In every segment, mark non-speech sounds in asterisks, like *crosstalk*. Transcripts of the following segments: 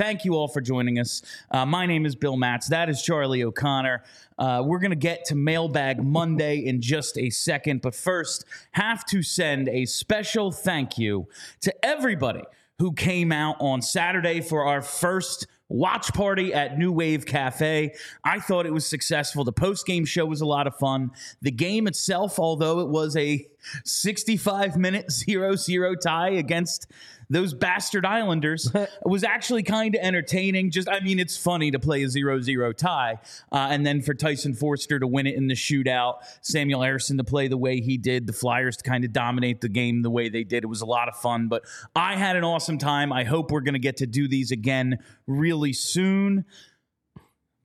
Thank you all for joining us. Uh, my name is Bill Matz. That is Charlie O'Connor. Uh, we're going to get to Mailbag Monday in just a second, but first, have to send a special thank you to everybody who came out on Saturday for our first watch party at New Wave Cafe. I thought it was successful. The post game show was a lot of fun. The game itself, although it was a *laughs* 65 minute *laughs* 0 0 tie against those bastard Islanders *laughs* was actually kind of entertaining. Just, I mean, it's funny to play a 0 0 tie. Uh, and then for Tyson Foerster to win it in the shootout, Samuel Ersson to play the way he did, the Flyers to kind of dominate the game the way they did. It was a lot of fun. But I had an awesome time. I hope we're going to get to do these again really soon.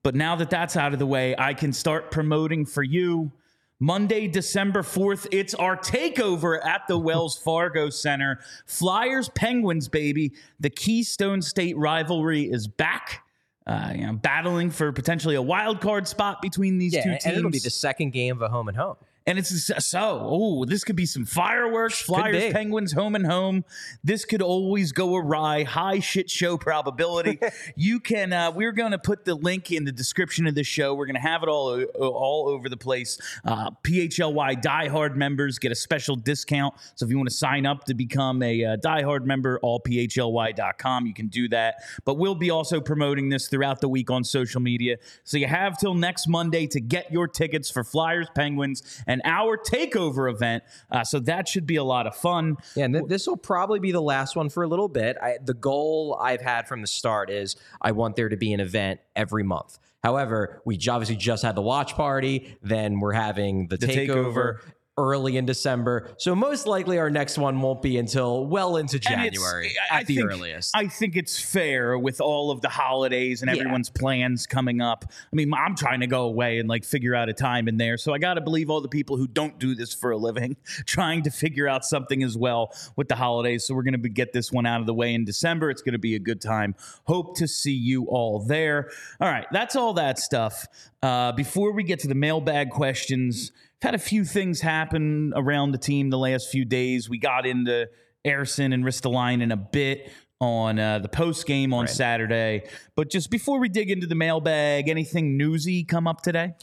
But now that that's out of the way, I can start promoting for you. Monday, December 4th, it's our takeover at the Wells Fargo Center. Flyers, Penguins, baby. The Keystone State rivalry is back. Uh, you know, battling for potentially a wild card spot between these Yeah, two and teams. it'll be the second game of a home and home. And it's so, oh, this could be some fireworks, Flyers. Penguins, home and home. This could always go awry. High shit show probability. *laughs* you can, uh, we're going to put the link in the description of the show. We're going to have it all, all over the place. Uh, PHLY diehard members get a special discount. So if you want to sign up to become a uh, diehard member, all allphly.com, you can do that. But we'll be also promoting this throughout the week on social media. So you have till next Monday to get your tickets for Flyers, Penguins, and our takeover event. Uh, so that should be a lot of fun. Yeah, and th- this will probably be the last one for a little bit. I, the goal I've had from the start is I want there to be an event every month. However, we obviously just had the watch party, then we're having the, The takeover, takeover. Early in December. So most likely our next one won't be until well into January I at the think- earliest. I think it's fair with all of the holidays and Yeah. everyone's plans coming up. I mean, I'm trying to go away and like figure out a time in there. So I got to believe all the people who don't do this for a living *laughs* trying to figure out something as well with the holidays. So we're going to get this one out of the way in December. It's going to be a good time. Hope to see you all there. All right, that's all that stuff. Uh, before we get to the mailbag questions, had a few things happen around the team the last few days. We got into Ersson and Ristolainen in a bit on uh, the post game on Saturday. But just before we dig into the mailbag, anything newsy come up today?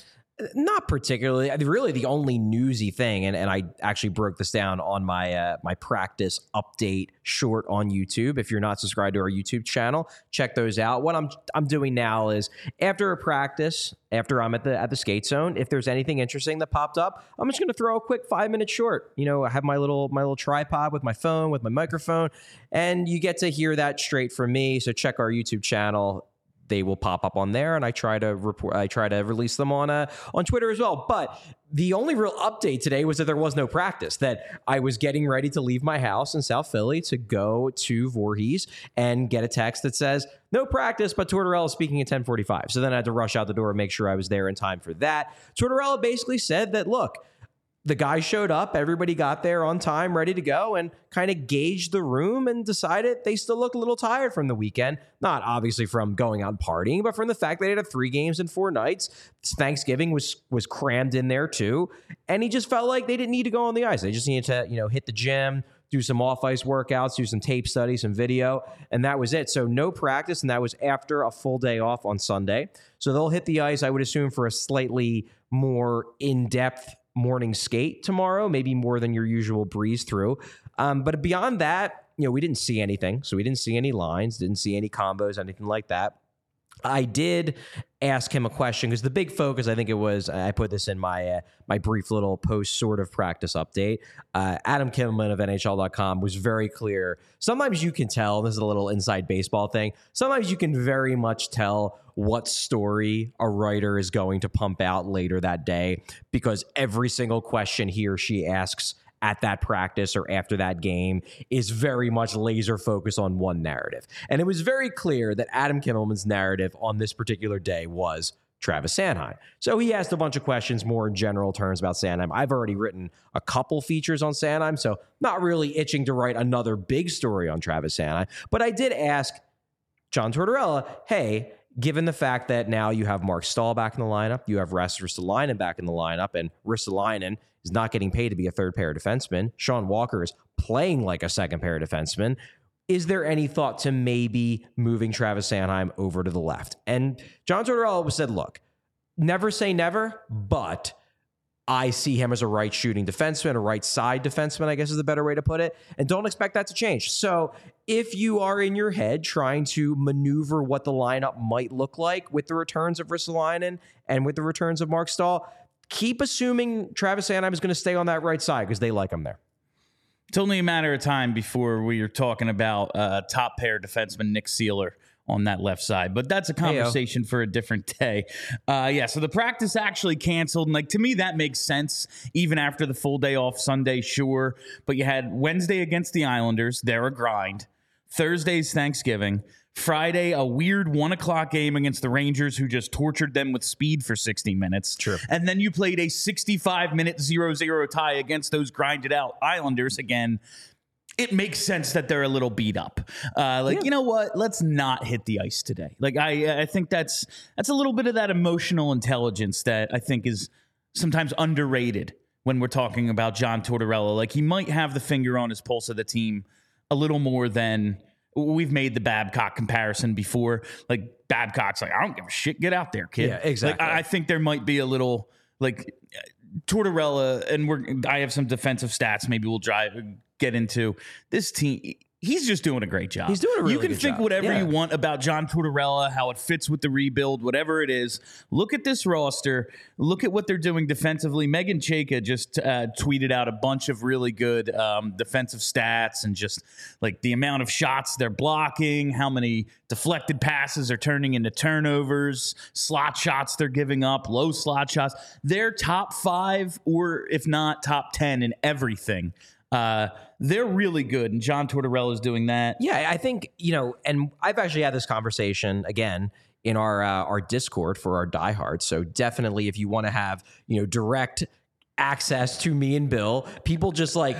Not particularly. I mean, Really, the only newsy thing, and, and I actually broke this down on my uh, my practice update short on YouTube. If you're not subscribed to our YouTube channel, check those out. What I'm I'm doing now is after a practice, after I'm at the at the skate zone, if there's anything interesting that popped up, I'm just going to throw a quick five minute short. You know, I have my little my little tripod with my phone with my microphone, and you get to hear that straight from me. So check our YouTube channel they will pop up on there and I try to report I try to release them on uh, on Twitter as well. But the only real update today was that there was no practice. That I was getting ready to leave my house in South Philly to go to Voorhees and get a text that says no practice, but Tortorella is speaking at 10:45. So then I had to rush out the door and make sure I was there in time for that. Tortorella basically said that look, the guy showed up, everybody got there on time, ready to go, and kind of gauged the room and decided they still looked a little tired from the weekend. Not obviously from going out partying, but from the fact that they had three games in four nights. Thanksgiving was was crammed in there too, and he just felt like they didn't need to go on the ice. They just needed to, you know, hit the gym, do some off ice workouts, do some tape study, some video, and that was it. So no practice, and that was after a full day off on Sunday. So they'll hit the ice, I would assume, for a slightly more in depth morning skate tomorrow, maybe more than your usual breeze through. Um, but beyond that, you know, we didn't see anything. So we didn't see any lines, didn't see any combos, anything like that. I did ask him a question because the big focus, I think it was, I put this in my uh, my brief little post sort of practice update. Uh, Adam Kimelman of NHL.com was very clear. Sometimes you can tell, this is a little inside baseball thing, sometimes you can very much tell what story a writer is going to pump out later that day because every single question he or she asks at that practice or after that game is very much laser focused on one narrative. And it was very clear that Adam Kimelman's narrative on this particular day was Travis Sanheim. So he asked a bunch of questions more in general terms about Sanheim. I've already written a couple features on Sanheim, so not really itching to write another big story on Travis Sanheim. But I did ask John Tortorella, hey, given the fact that now you have Mark Staal back in the lineup, you have Ristolainen back in the lineup, and Ristolainen is not getting paid to be a third pair defenseman. Sean Walker is playing like a second pair defenseman. Is there any thought to maybe moving Travis Sanheim over to the left? And John Tortorella always said, look, never say never, but I see him as a right shooting defenseman, a right side defenseman, I guess is the better way to put it. And don't expect that to change. So if you are in your head trying to maneuver what the lineup might look like with the returns of Ristolainen and with the returns of Mark Staal, keep assuming Travis Sanheim is going to stay on that right side because they like him there. It's only a matter of time before we are talking about uh, top pair defenseman Nick Seeler on that left side. But that's a conversation Hey-o. for a different day. Uh, yeah, so the practice actually canceled. And like to me, that makes sense. Even after the full day off Sunday, sure. But you had Wednesday against the Islanders, they're a grind. Thursday's Thanksgiving. Friday, a weird one o'clock game against the Rangers, who just tortured them with speed for 60 minutes. True. And then you played a 65 minute 0 0 tie against those grinded out Islanders again. It makes sense that they're a little beat up. Uh, like yeah. you know what? Let's not hit the ice today. Like I, I think that's that's a little bit of that emotional intelligence that I think is sometimes underrated when we're talking about John Tortorella. Like he might have the finger on his pulse of the team a little more than We've made the Babcock comparison before. Like Babcock's like, I don't give a shit. Get out there, kid. Yeah, exactly. Like, I think there might be a little like Tortorella, and we're. I have some defensive stats. Maybe we'll drive get into this team he's just doing a great job. He's doing a really You can think job. whatever yeah. you want about John Tortorella, how it fits with the rebuild, whatever it is. Look at this roster. Look at what they're doing defensively. Meghan Chayka just uh, tweeted out a bunch of really good um, defensive stats and just like the amount of shots they're blocking, how many deflected passes are turning into turnovers, slot shots they're giving up, low slot shots. They're top five, or if not top 10 in everything. Uh, they're really good, and John Tortorella is doing that. Yeah, I think you know, and I've actually had this conversation again in our uh, our Discord for our diehards. So definitely, if you want to have you know direct access to me and Bill. People just like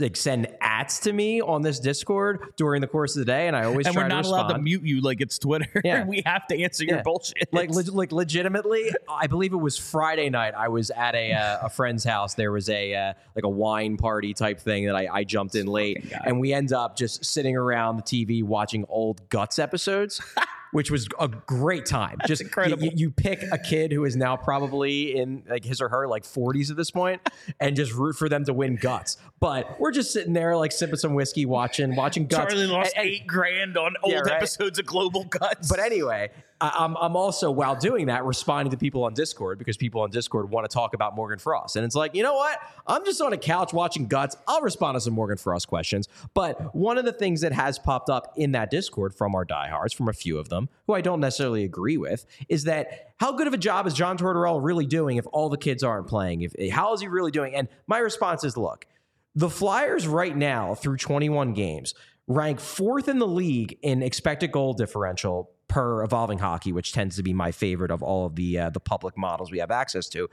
like send ats to me on this Discord during the course of the day, and I always and we're not to allowed to mute you like it's Twitter. Yeah. *laughs* we have to answer yeah. your bullshit. Like le- like legitimately, I believe it was Friday night. I was at a uh, a friend's house. There was a uh, like a wine party type thing that I, I jumped in late, and we end up just sitting around the TV watching old Guts episodes. *laughs* which was a great time. That's Just incredible. You, you, pick a kid who is now probably in like his or her like 40s at this point, and just root for them to win guts. But we're just sitting there like sipping some whiskey, watching watching guts. Charlie lost and, and, eight grand on old yeah, right? episodes of Global Guts. But anyway, I'm, I'm also while doing that responding to people on Discord because people on Discord want to talk about Morgan Frost, and it's like you know what? I'm just on a couch watching guts. I'll respond to some Morgan Frost questions. But one of the things that has popped up in that Discord from our diehards, from a few of them who I don't necessarily agree with, is that how good of a job is John Tortorella really doing if all the kids aren't playing? If eh, how is he really doing? And my response is, look, the Flyers right now through 21 games rank fourth in the league in expected goal differential per evolving hockey, which tends to be my favorite of all of the uh, the public models we have access to.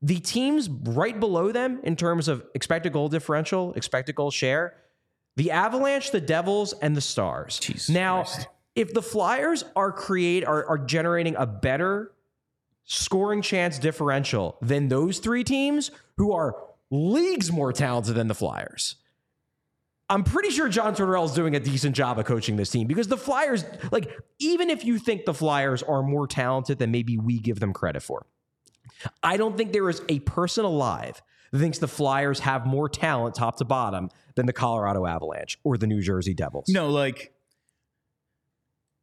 The teams right below them in terms of expected goal differential, expected goal share, the Avalanche, the Devils, and the Stars. Jesus now, Christ. if the Flyers are create are, are generating a better scoring chance differential than those three teams who are leagues more talented than the Flyers, I'm pretty sure John Tortorella is doing a decent job of coaching this team because the Flyers, like, even if you think the Flyers are more talented than maybe we give them credit for, I don't think there is a person alive that thinks the Flyers have more talent top to bottom than the Colorado Avalanche or the New Jersey Devils. No, like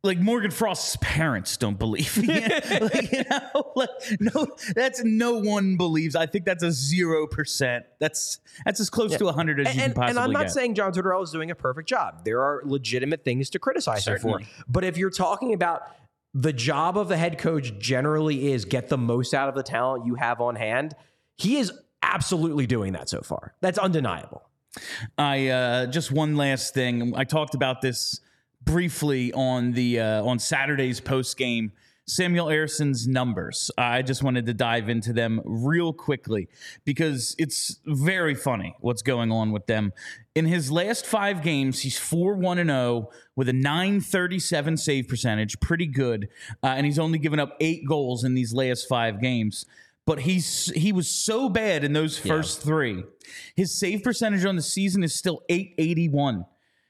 like Morgan Frost's parents don't believe. *laughs* *laughs* like, you know, *laughs* like, no, that's no one believes. I think that's a zero percent. That's that's as close to to hundred as and, you can possibly And I'm not get. saying John Tortorella is doing a perfect job. There are legitimate things to criticize him for. But if you're talking about the job of the head coach generally is get the most out of the talent you have on hand, he is absolutely doing that so far. That's undeniable. I uh, just one last thing. I talked about this briefly on the uh, on Saturday's post game. Samuel Ersson's numbers. I just wanted to dive into them real quickly because it's very funny what's going on with them. In his last five games, he's 4 1 and 0 with a 937 save percentage, pretty good. Uh, and he's only given up eight goals in these last five games. But he's he was so bad in those first three. His save percentage on the season is still 881.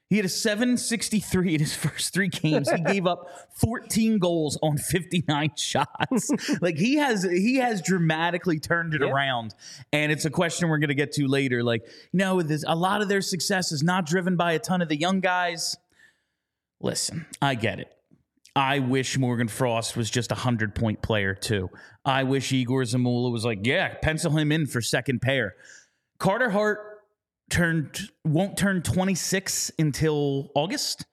He had a 763 in his first three games. He gave up 14 goals on 59 shots. *laughs* like he has he has dramatically turned it Yeah. around. And it's a question we're gonna get to later. Like, you know, this, a lot of their success is not driven by a ton of the young guys. Listen, I get it. I wish Morgan Frost was just a hundred point player too. I wish Egor Zamula was like, yeah, pencil him in for second pair. Carter Hart turned won't turn 26 until August.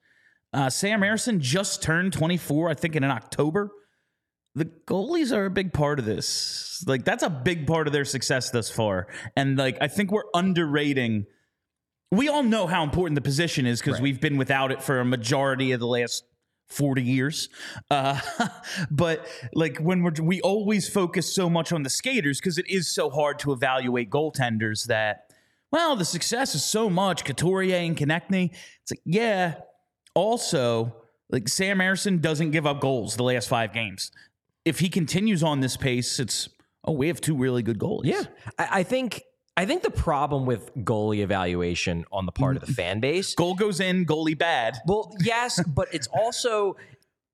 Uh, Sam Ersson just turned 24, I think, in October. The goalies are a big part of this. Like that's a big part of their success thus far. And like I think we're underrating. We all know how important the position is because Right. we've been without it for a majority of the last 40 years. Uh, *laughs* but like when we're we always focus so much on the skaters because it is so hard to evaluate goaltenders that well, the success is so much Couturier and Konecny. It's like, yeah. Also, like Sam Ersson doesn't give up goals the last five games. If he continues on this pace, it's oh, we have two really good goalies. Yeah, I, I think I think the problem with goalie evaluation on the part of the mm-hmm. fan base. Goal goes in, goalie bad. Well, yes, but it's also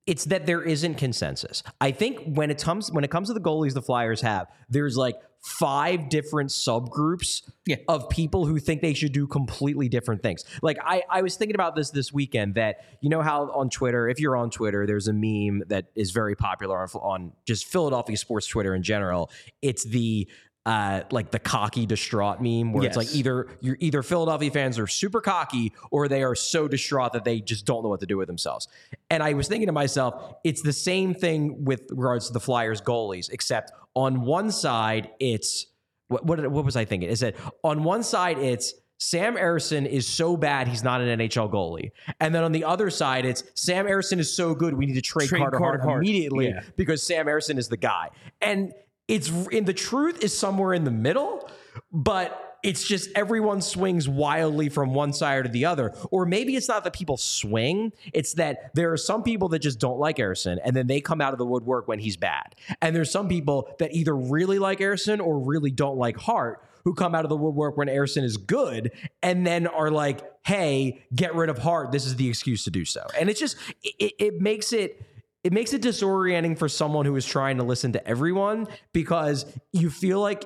it's that there isn't consensus. I think when it comes when it comes to the goalies the Flyers have, there's like five different subgroups Yeah. of people who think they should do completely different things. Like I, I was thinking about this this weekend that you know how on Twitter, if you're on Twitter, there's a meme that is very popular on, on just Philadelphia sports Twitter in general. It's the uh, like the cocky distraught meme where it's like either you're either Philadelphia fans are super cocky or they are so distraught that they just don't know what to do with themselves. And I was thinking to myself, it's the same thing with regards to the Flyers goalies, except on one side it's what what, what was I thinking? Is that on one side it's Sam Ersson is so bad he's not an NHL goalie, and then on the other side it's Sam Ersson is so good we need to trade, Trade Carter, Carter Hart Hart. immediately Yeah. because Sam Ersson is the guy. And it's in the truth is somewhere in the middle, but it's just everyone swings wildly from one side or the other. Or maybe it's not that people swing, it's that there are some people that just don't like Ersson and then they come out of the woodwork when he's bad. And there's some people that either really like Ersson or really don't like Hart who come out of the woodwork when Ersson is good and then are like, hey, get rid of Hart. This is the excuse to do so. And it's just, it, it makes it it makes it disorienting for someone who is trying to listen to everyone because you feel like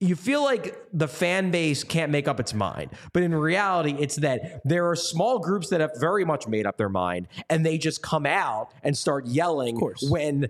you feel like the fan base can't make up its mind. But in reality, it's that there are small groups that have very much made up their mind and they just come out and start yelling when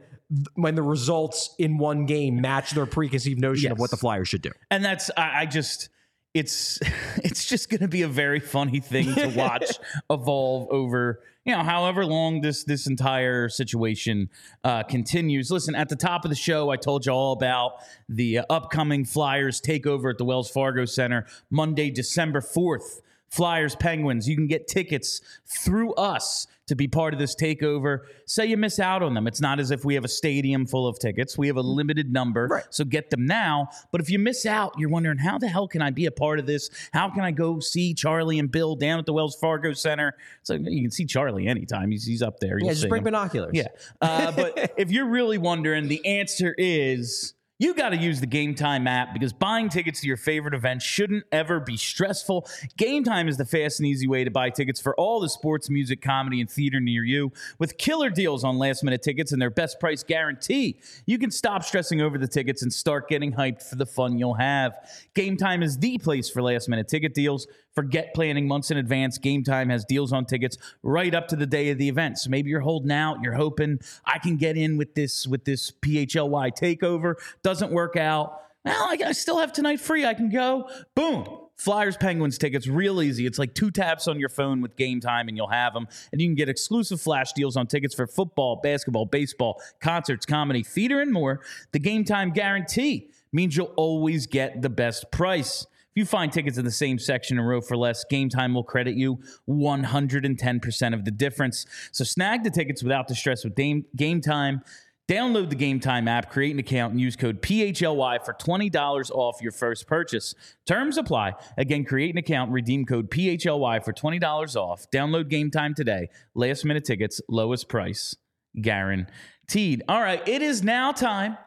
when the results in one game match their preconceived notion of what the Flyers should do. and that's I, I just it's *laughs* it's just going to be a very funny thing to *laughs* watch evolve over you know however long this this entire situation uh, continues listen at the top of the show i told you all about the uh, upcoming flyers takeover at the wells fargo center monday december 4th Flyers, Penguins. You can get tickets through us to be part of this takeover. Say you miss out on them. It's not as if we have a stadium full of tickets. We have a limited number. Right. So get them now. But if you miss out, you're wondering, how the hell can I be a part of this? How can I go see Charlie and Bill down at the Wells Fargo Center? So you can see Charlie anytime. He's, he's up there. Yeah, You'll just bring him. binoculars. Yeah. Uh, but *laughs* if you're really wondering, the answer is You got to use the Game Time app because buying tickets to your favorite events shouldn't ever be stressful. Game Time is the fast and easy way to buy tickets for all the sports, music, comedy, and theater near you with killer deals on last minute tickets and their best price guarantee. You can stop stressing over the tickets and start getting hyped for the fun you'll have. Game Time is the place for last minute ticket deals. Forget planning months in advance. Game Time has deals on tickets right up to the day of the event. So maybe you're holding out, you're hoping I can get in with this with this PHLY takeover. Doesn't work out. Well, I, I still have tonight free. I can go. Boom. Flyers Penguins tickets real easy. It's like two taps on your phone with Game Time and you'll have them. And you can get exclusive flash deals on tickets for football, basketball, baseball, concerts, comedy, theater, and more. The Game Time guarantee means you'll always get the best price. If you find tickets in the same section and row for less, Game Time will credit you 110% of the difference. So snag the tickets without the stress with Game, Time. Download the Game Time app, create an account, and use code PHLY for $20 off your first purchase. Terms apply. Again, create an account, redeem code PHLY for $20 off. Download Game Time today. Last minute tickets, lowest price, guaranteed. All right, it is now time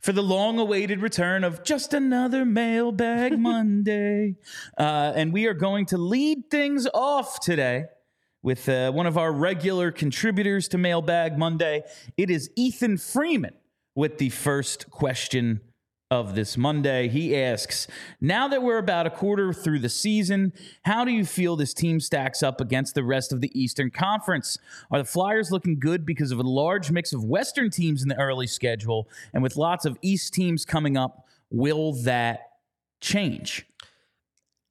for the long awaited return of just another mailbag *laughs* Monday. Uh, and we are going to lead things off today with uh, one of our regular contributors to Mailbag Monday. It is Ethan Freeman with the first question of this Monday. He asks Now that we're about a quarter through the season, how do you feel this team stacks up against the rest of the Eastern Conference? Are the Flyers looking good because of a large mix of Western teams in the early schedule? And with lots of East teams coming up, will that change?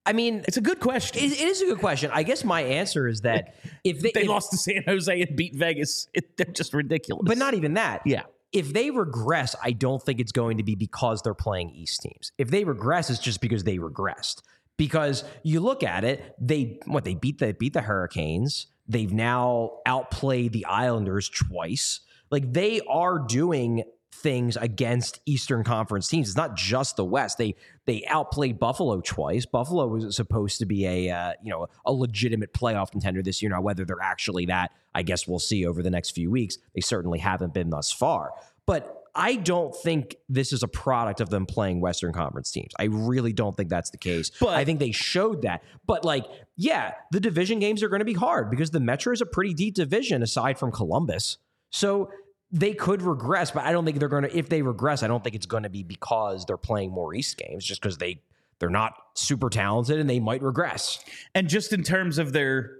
I mean, It's a good question. it, it is a good question. I guess my answer is that if they, they if- lost to San Jose and beat Vegas. It, *laughs* they're just ridiculous. but not even that. Yeah. If they regress, I don't think it's going to be because they're playing East teams. If they regress, it's just because they regressed. Because you look at it, they what they beat the beat the Hurricanes. They've now outplayed the Islanders twice. Like they are doing things against Eastern Conference teams. It's not just the West. They they outplayed Buffalo twice. Buffalo was supposed to be a uh, you know a legitimate playoff contender this year. Now whether they're actually that, I guess we'll see over the next few weeks. They certainly haven't been thus far. But I don't think this is a product of them playing Western Conference teams. I really don't think that's the case. But- I think they showed that. But like, yeah, the division games are going to be hard because the Metro is a pretty deep division aside from Columbus. So they could regress, but I don't think they're going to. If they regress, I don't think it's going to be because they're playing more East games, just because they they're not super talented and they might regress. and just in terms of their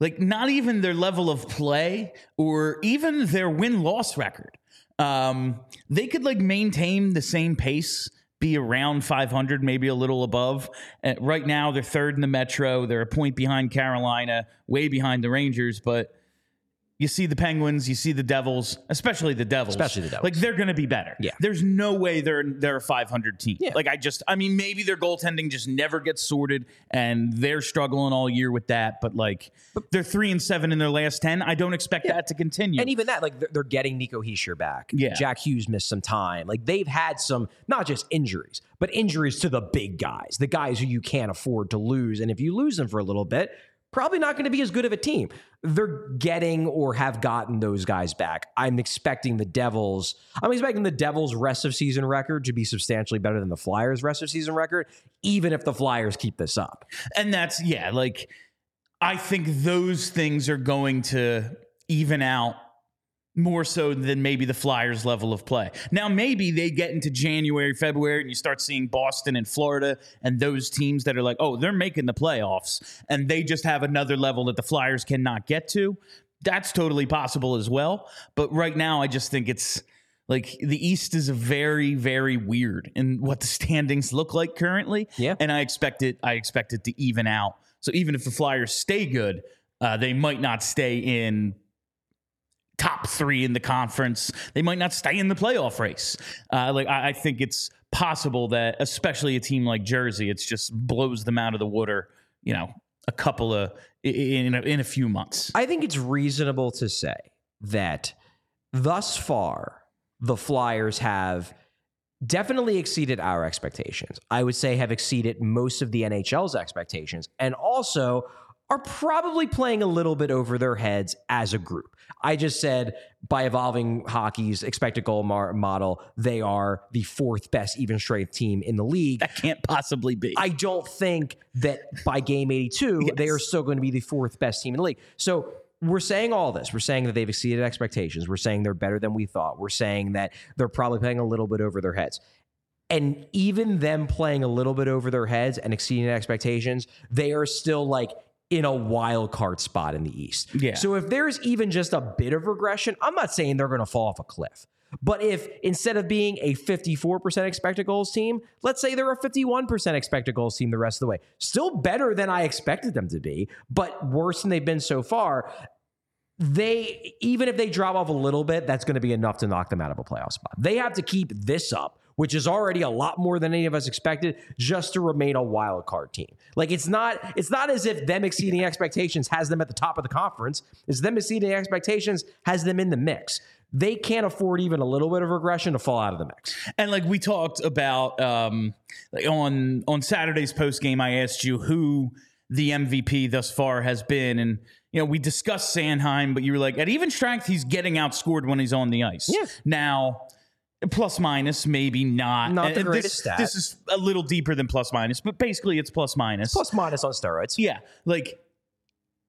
like not even their level of play or even their win-loss record um they could like maintain the same pace be around 500 maybe a little above uh, right now they're third in the metro they're a point behind carolina way behind the rangers but you see the Penguins, you see the Devils, especially the Devils. Especially the Devils. Like they're going to be better. Yeah. There's no way they're they're a 500 team. Yeah. Like I just I mean maybe their goaltending just never gets sorted and they're struggling all year with that, but like they're 3 and 7 in their last 10. I don't expect that to continue. And even that, like they're, they're getting Nico Hischier back. Yeah. Jack Hughes missed some time. Like they've had some, not just injuries, but injuries to the big guys, the guys who you can't afford to lose. And if you lose them for a little bit, probably not going to be as good of a team. They're getting or have gotten those guys back. I'm expecting the Devils. I'm expecting the Devils' rest of season record to be substantially better than the Flyers' rest of season record, even if the Flyers keep this up. And that's yeah, like I think those things are going to even out more so than maybe the Flyers level of play. Now maybe they get into January, February and you start seeing Boston and Florida and those teams that are like, "Oh, they're making the playoffs." And they just have another level that the Flyers cannot get to. That's totally possible as well, but right now I just think it's like the East is very, very weird in what the *laughs* standings look like currently. Yeah. And I expect it, I expect it to even out. So even if the Flyers stay good, uh, they might not stay in top three in the conference. They might not stay in the playoff race. Uh, like I, I think it's possible that, especially a team like Jersey, it's just blows them out of the water. You know, a couple of in a, in a few months. I think it's reasonable to say that thus far, the Flyers have definitely exceeded our expectations. I would say have exceeded most of the NHL's expectations and also are probably playing a little bit over their heads as a group. I just said by evolving hockey's expected goal mar- model, they are the fourth best even strength team in the league. That can't possibly be. I don't think that by game 82, *laughs* Yes. they are still going to be the fourth best team in the league. So we're saying all this. We're saying that they've exceeded expectations. We're saying they're better than we thought. We're saying that they're probably playing a little bit over their heads. And even them playing a little bit over their heads and exceeding expectations, they are still like in a wild card spot in the East. Yeah. So if there's even just a bit of regression, I'm not saying they're going to fall off a cliff. But if instead of being a 54% expected goals team, let's say they're a 51% expected goals team the rest of the way, still better than I expected them to be, but worse than they've been so far. They even if they drop off a little bit, that's going to be enough to knock them out of a playoff spot. They have to keep this up, which is already a lot more than any of us expected, just to remain a wild card team. Like it's not it's not as if them exceeding expectations has them at the top of the conference. It's them exceeding expectations has them in the mix. They can't afford even a little bit of regression to fall out of the mix. And like we talked about um, like on on Saturday's post game, I asked you who the MVP thus far has been, and you know we discussed Sanheim, but you were like at even strength, he's getting outscored when he's on the ice. Yeah. Now. Plus minus, maybe not. Not the greatest this, stat. This is a little deeper than plus minus, but basically it's plus minus. Plus minus on steroids. Yeah, like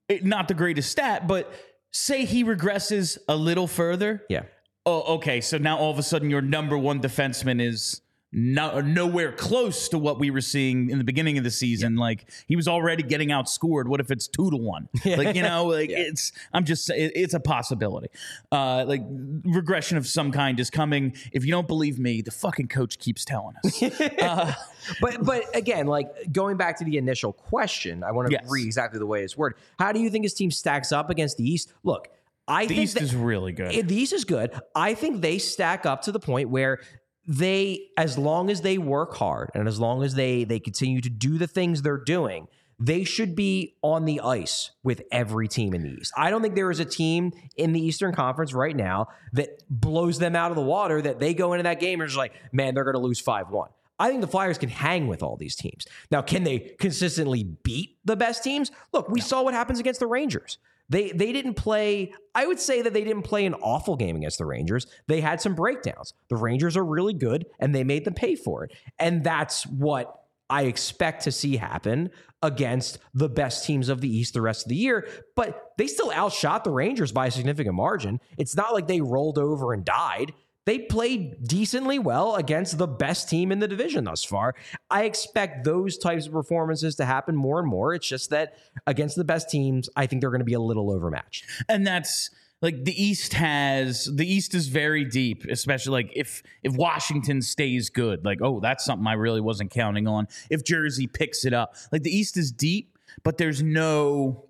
it, not the greatest stat, but say he regresses a little further. Yeah. Oh, okay. So now all of a sudden your number one defenseman is no, nowhere close to what we were seeing in the beginning of the season. Like he was already getting outscored. What if it's two to one? *laughs* Like you know, like it's. I'm just. It, it's a possibility. Uh, like regression of some kind is coming. If you don't believe me, the fucking coach keeps telling us. *laughs* *laughs* But but again, like going back to the initial question, I want to Yes. read exactly the way it's worded. How do you think his team stacks up against the East? Look, I The think East that- is really good. Eh, The East is good. I think they stack up to the point where they, as long as they work hard and as long as they they continue to do the things they're doing, they should be on the ice with every team in the East. I don't think there is a team in the Eastern Conference right now that blows them out of the water that they go into that game and is like, man, they're going to lose 5 1. I think the Flyers can hang with all these teams. Now, can they consistently beat the best teams? Look, we saw what happens against the Rangers. They they didn't play. I would say that they didn't play an awful game against the Rangers. They had some breakdowns. The Rangers are really good, and they made them pay for it. And that's what I expect to see happen against the best teams of the East the rest of the year. But they still outshot the Rangers by a significant margin. It's not like they rolled over and died. They played decently well against the best team in the division thus far. I expect those types of performances to happen more and more. It's just that against the best teams, I think they're going to be a little overmatched. and that's like the East has the East is very deep, especially like if if Washington stays good, like oh that's something I really wasn't counting on. If Jersey picks it up, like the East is deep, but there's no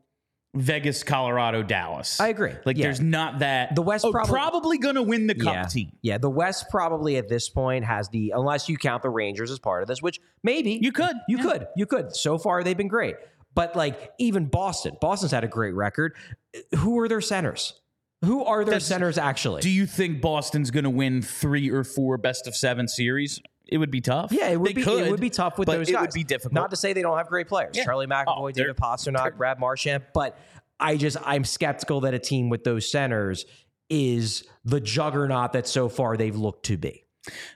Vegas, Colorado, Dallas. I agree. Like Yeah. there's not that The West oh, probably- probably gonna win the cup yeah. team. Yeah, the West probably at this point has the unless you count the Rangers as part of this, which maybe You could, you yeah. could, you could. So far, they've been great, but like even Boston, Boston's had a great record. Who are their centers? Who are their That's- centers actually? Do you think Boston's gonna win three or four best of seven series? It would be tough. yeah, it would They be could, it would be tough with but those it guys. would be difficult. Not to say they don't have great players, Yeah. Charlie McAvoy, Oh, David Pastrnak, Brad Marchand, but I just I'm skeptical that a team with those centers is the juggernaut that so far they've looked to be.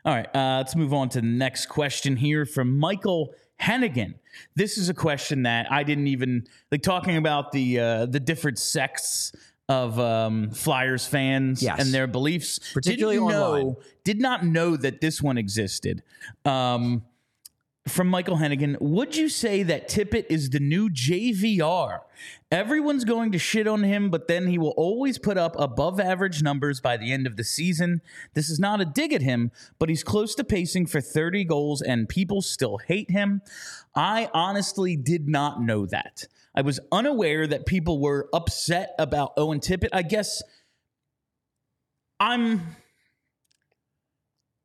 All right, uh, let's move on to the next question here from Michael Hennigan. This is a question that I didn't even like talking about the uh, the different sects of um, Flyers fans Yes. and their beliefs. Particularly Didn't know, online. Did not know that this one existed. Um, from Michael Hennigan, would you say that Tippett is the new JVR? Everyone's going to shit on him, but then he will always put up above average numbers by the end of the season. This is not a dig at him, but he's close to pacing for 30 goals and people still hate him. I honestly did not know that. I was unaware that people were upset about Owen Tippett. I guess I'm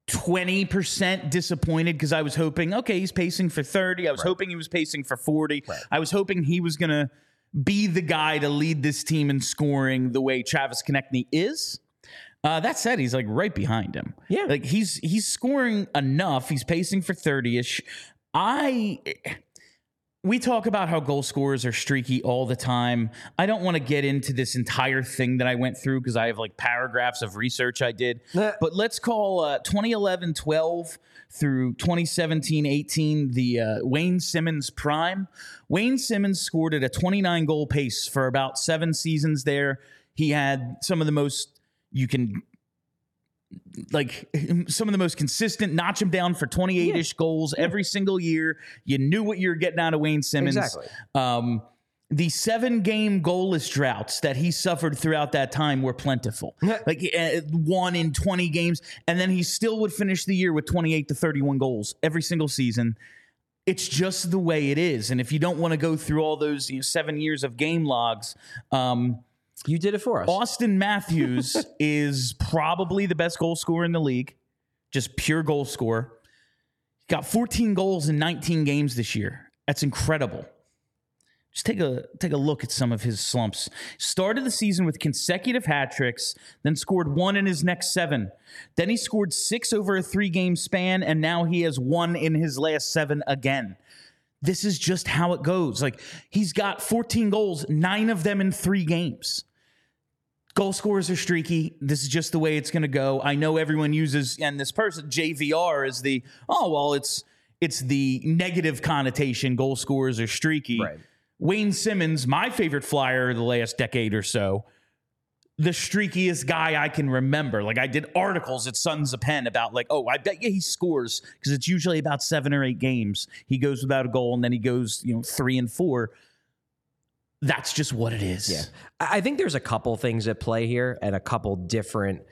20% disappointed because I was hoping, okay, he's pacing for 30. I was hoping he was pacing for 40. I was hoping he was going to be the guy to lead this team in scoring the way Travis Konecny is. Uh, that said, he's like right behind him. Yeah. Like he's he's scoring enough. He's pacing for 30-ish. I we talk about how goal scorers are streaky all the time. I don't want to get into this entire thing that I went through because I have like paragraphs of research I did. But let's call uh, 2011 12 through 2017 18 the uh, Wayne Simmonds prime. Wayne Simmonds scored at a 29 goal pace for about seven seasons there. He had some of the most you can like some of the most consistent, notch him down for 28 ish goals every single year. You knew what you were getting out of Wayne Simmonds. Exactly. Um, the seven game goalless droughts that he suffered throughout that time were plentiful. like uh, one in 20 games. And then he still would finish the year with 28 to 31 goals every single season. It's just the way it is. And if you don't want to go through all those you know, seven years of game logs, um, You did it for us. Auston Matthews *laughs* is probably the best goal scorer in the league, just pure goal scorer. He Got 14 goals in 19 games this year. That's incredible. Just take a take a look at some of his slumps. Started the season with consecutive hat tricks, then scored one in his next seven. Then he scored six over a three game span, and now he has one in his last seven again. This is just how it goes. Like he's got 14 goals, nine of them in three games. Goal scorers are streaky. This is just the way it's going to go. I know everyone uses and this person JVR is the oh well it's it's the negative connotation. Goal scorers are streaky. Right. Wayne Simmonds, my favorite flyer of the last decade or so, the streakiest guy I can remember. Like I did articles at Sons of Penn about like, oh, I bet you he scores because it's usually about seven or eight games. He goes without a goal and then he goes, you know, three and four. That's just what it is. Yeah. I think there's a couple things at play here and a couple different,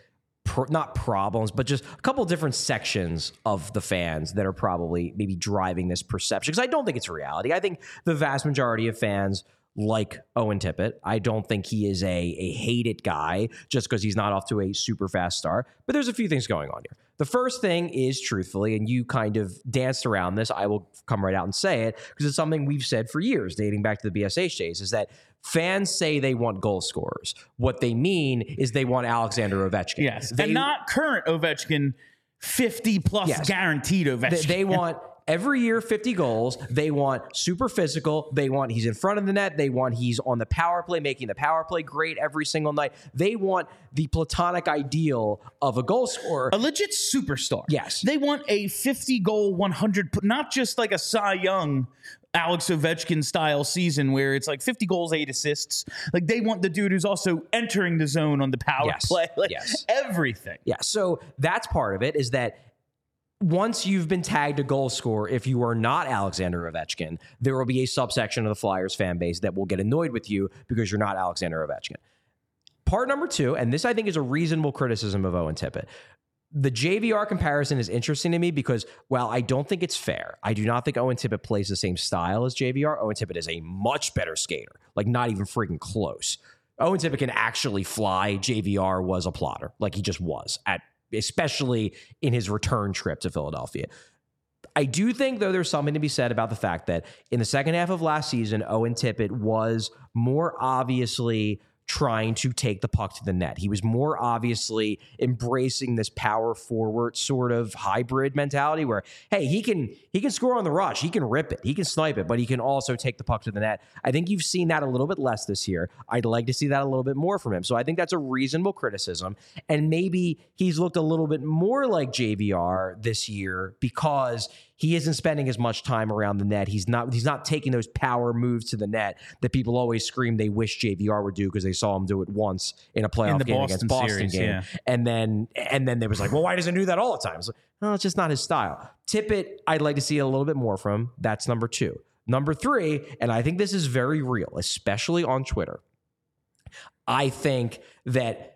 pro- not problems, but just a couple different sections of the fans that are probably maybe driving this perception. Because I don't think it's reality. I think the vast majority of fans like Owen Tippett. I don't think he is a, a hated guy just because he's not off to a super fast start. But there's a few things going on here. The first thing is truthfully, and you kind of danced around this, I will come right out and say it because it's something we've said for years, dating back to the BSH days, is that fans say they want goal scorers. What they mean is they want Alexander Ovechkin. Yes. They, and not current Ovechkin, 50 plus Yes. guaranteed Ovechkin. they, they want every year 50 goals. They want super physical. They want he's in front of the net. They want he's on the power play, making the power play great every single night. They want the platonic ideal of a goal scorer. a legit superstar. Yes. They want a 50 goal, 100, not just like a Cy Young, Alex Ovechkin style season where it's like 50 goals, eight assists. Like they want the dude who's also entering the zone on the power Yes. play. *laughs* Like Yes. everything. Yeah, so that's part of it is that once you've been tagged a goal scorer, if you are not Alexander Ovechkin, there will be a subsection of the Flyers fan base that will get annoyed with you because you're not Alexander Ovechkin. Part number two, and this I think is a reasonable criticism of Owen Tippett. The JVR comparison is interesting to me because while I don't think it's fair, I do not think Owen Tippett plays the same style as JVR. Owen Tippett is a much better skater, like not even freaking close. Owen Tippett can actually fly. JVR was a plotter, like he just was at especially in his return trip to Philadelphia. I do think, though, there's something to be said about the fact that in the second half of last season, Owen Tippett was more obviously trying to take the puck to the net. He was more obviously embracing this power forward sort of hybrid mentality where, hey, he can he can score on the rush, he can rip it, he can snipe it, but he can also take the puck to the net. I think you've seen that a little bit less this year. I'd like to see that a little bit more from him. So I think that's a reasonable criticism. And maybe he's looked a little bit more like JVR this year because he isn't spending as much time around the net. He's not he's not taking those power moves to the net that people always scream they wish JVR would do because they saw him do it once in a playoff In game Boston against Boston series, game. yeah. And then and then there was like, well, why doesn't he do that all the time? It's like, no, it's just not his style. Tippett, I'd like to see a little bit more from. That's number two. Number three, and I think this is very real, especially on Twitter. I think that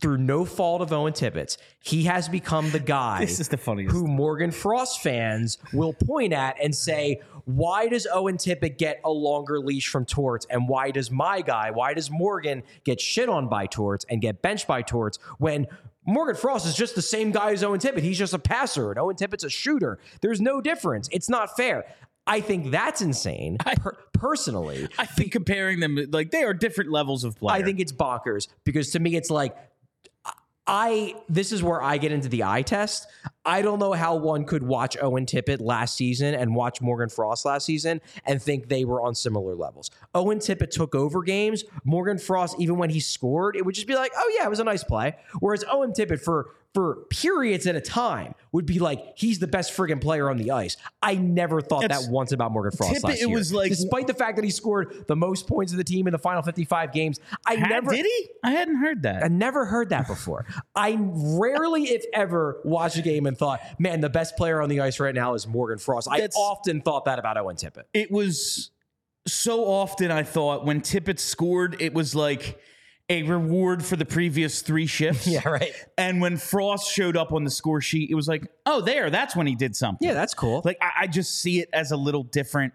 through no fault of Owen Tippett's, he has become the guy This is the funniest. who Morgan Frost fans will point at and say, why does Owen Tippett get a longer leash from Torts? And why does my guy, why does Morgan get shit on by Torts and get benched by Torts when Morgan Frost is just the same guy as Owen Tippett? He's just a passer and Owen Tippett's a shooter. There's no difference. It's not fair. I think that's insane per- personally. I think comparing them, like they are different levels of play. I think it's bonkers because to me, it's like I this is where I get into the eye test. I don't know how one could watch Owen Tippett last season and watch Morgan Frost last season and think they were on similar levels. Owen Tippett took over games. Morgan Frost, even when he scored, it would just be like, oh yeah, it was a nice play. Whereas Owen Tippett for for periods at a time would be like he's the best friggin' player on the ice. I never thought It's- that once about Morgan Frost Tippett, last it year. was like- despite the fact that he scored the most points of the team in the final 55 games, I Ha- never did he? I hadn't heard that. I never heard that before. I rarely, if ever, watched a game and thought, man, the best player on the ice right now is Morgan Frost. I That's- often thought that about Owen Tippett. it was so often I thought when Tippett scored, it was like a reward for the previous three shifts. *laughs* Yeah, right. And when Frost showed up on the score sheet, it was like, oh, there, that's when he did something. Yeah, that's cool. Like I, I just see it as a little different.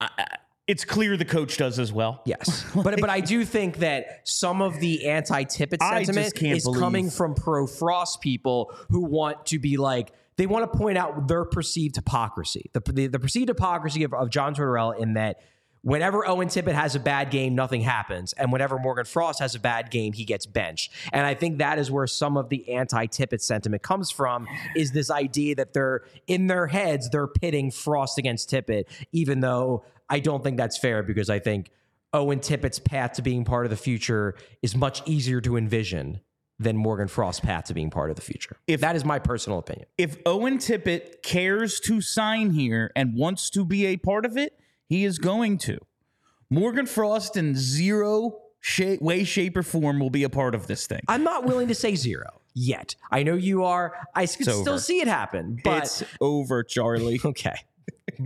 I, I- it's clear the coach does as well. Yes, *laughs* but but I do think that some of the anti-Tippett sentiment is believe- coming from pro Frost people who want to be like they want to point out their perceived hypocrisy, the the, the perceived hypocrisy of, of John Tortorella in that. Whenever Owen Tippett has a bad game, nothing happens. And whenever Morgan Frost has a bad game, he gets benched. And I think that is where some of the anti Tippett sentiment comes from is this idea that they're in their heads, they're pitting Frost against Tippett, even though I don't think that's fair because I think Owen Tippett's path to being part of the future is much easier to envision than Morgan Frost's path to being part of the future. If- that is my personal opinion. If Owen Tippett cares to sign here and wants to be a part of it, he is going to. Morgan Frost in zero shape, way, shape, or form will be a part of this thing. I'm not willing to say zero yet. I know you are. I could It's still over. see it happen, but it's over, Charlie. *laughs* okay.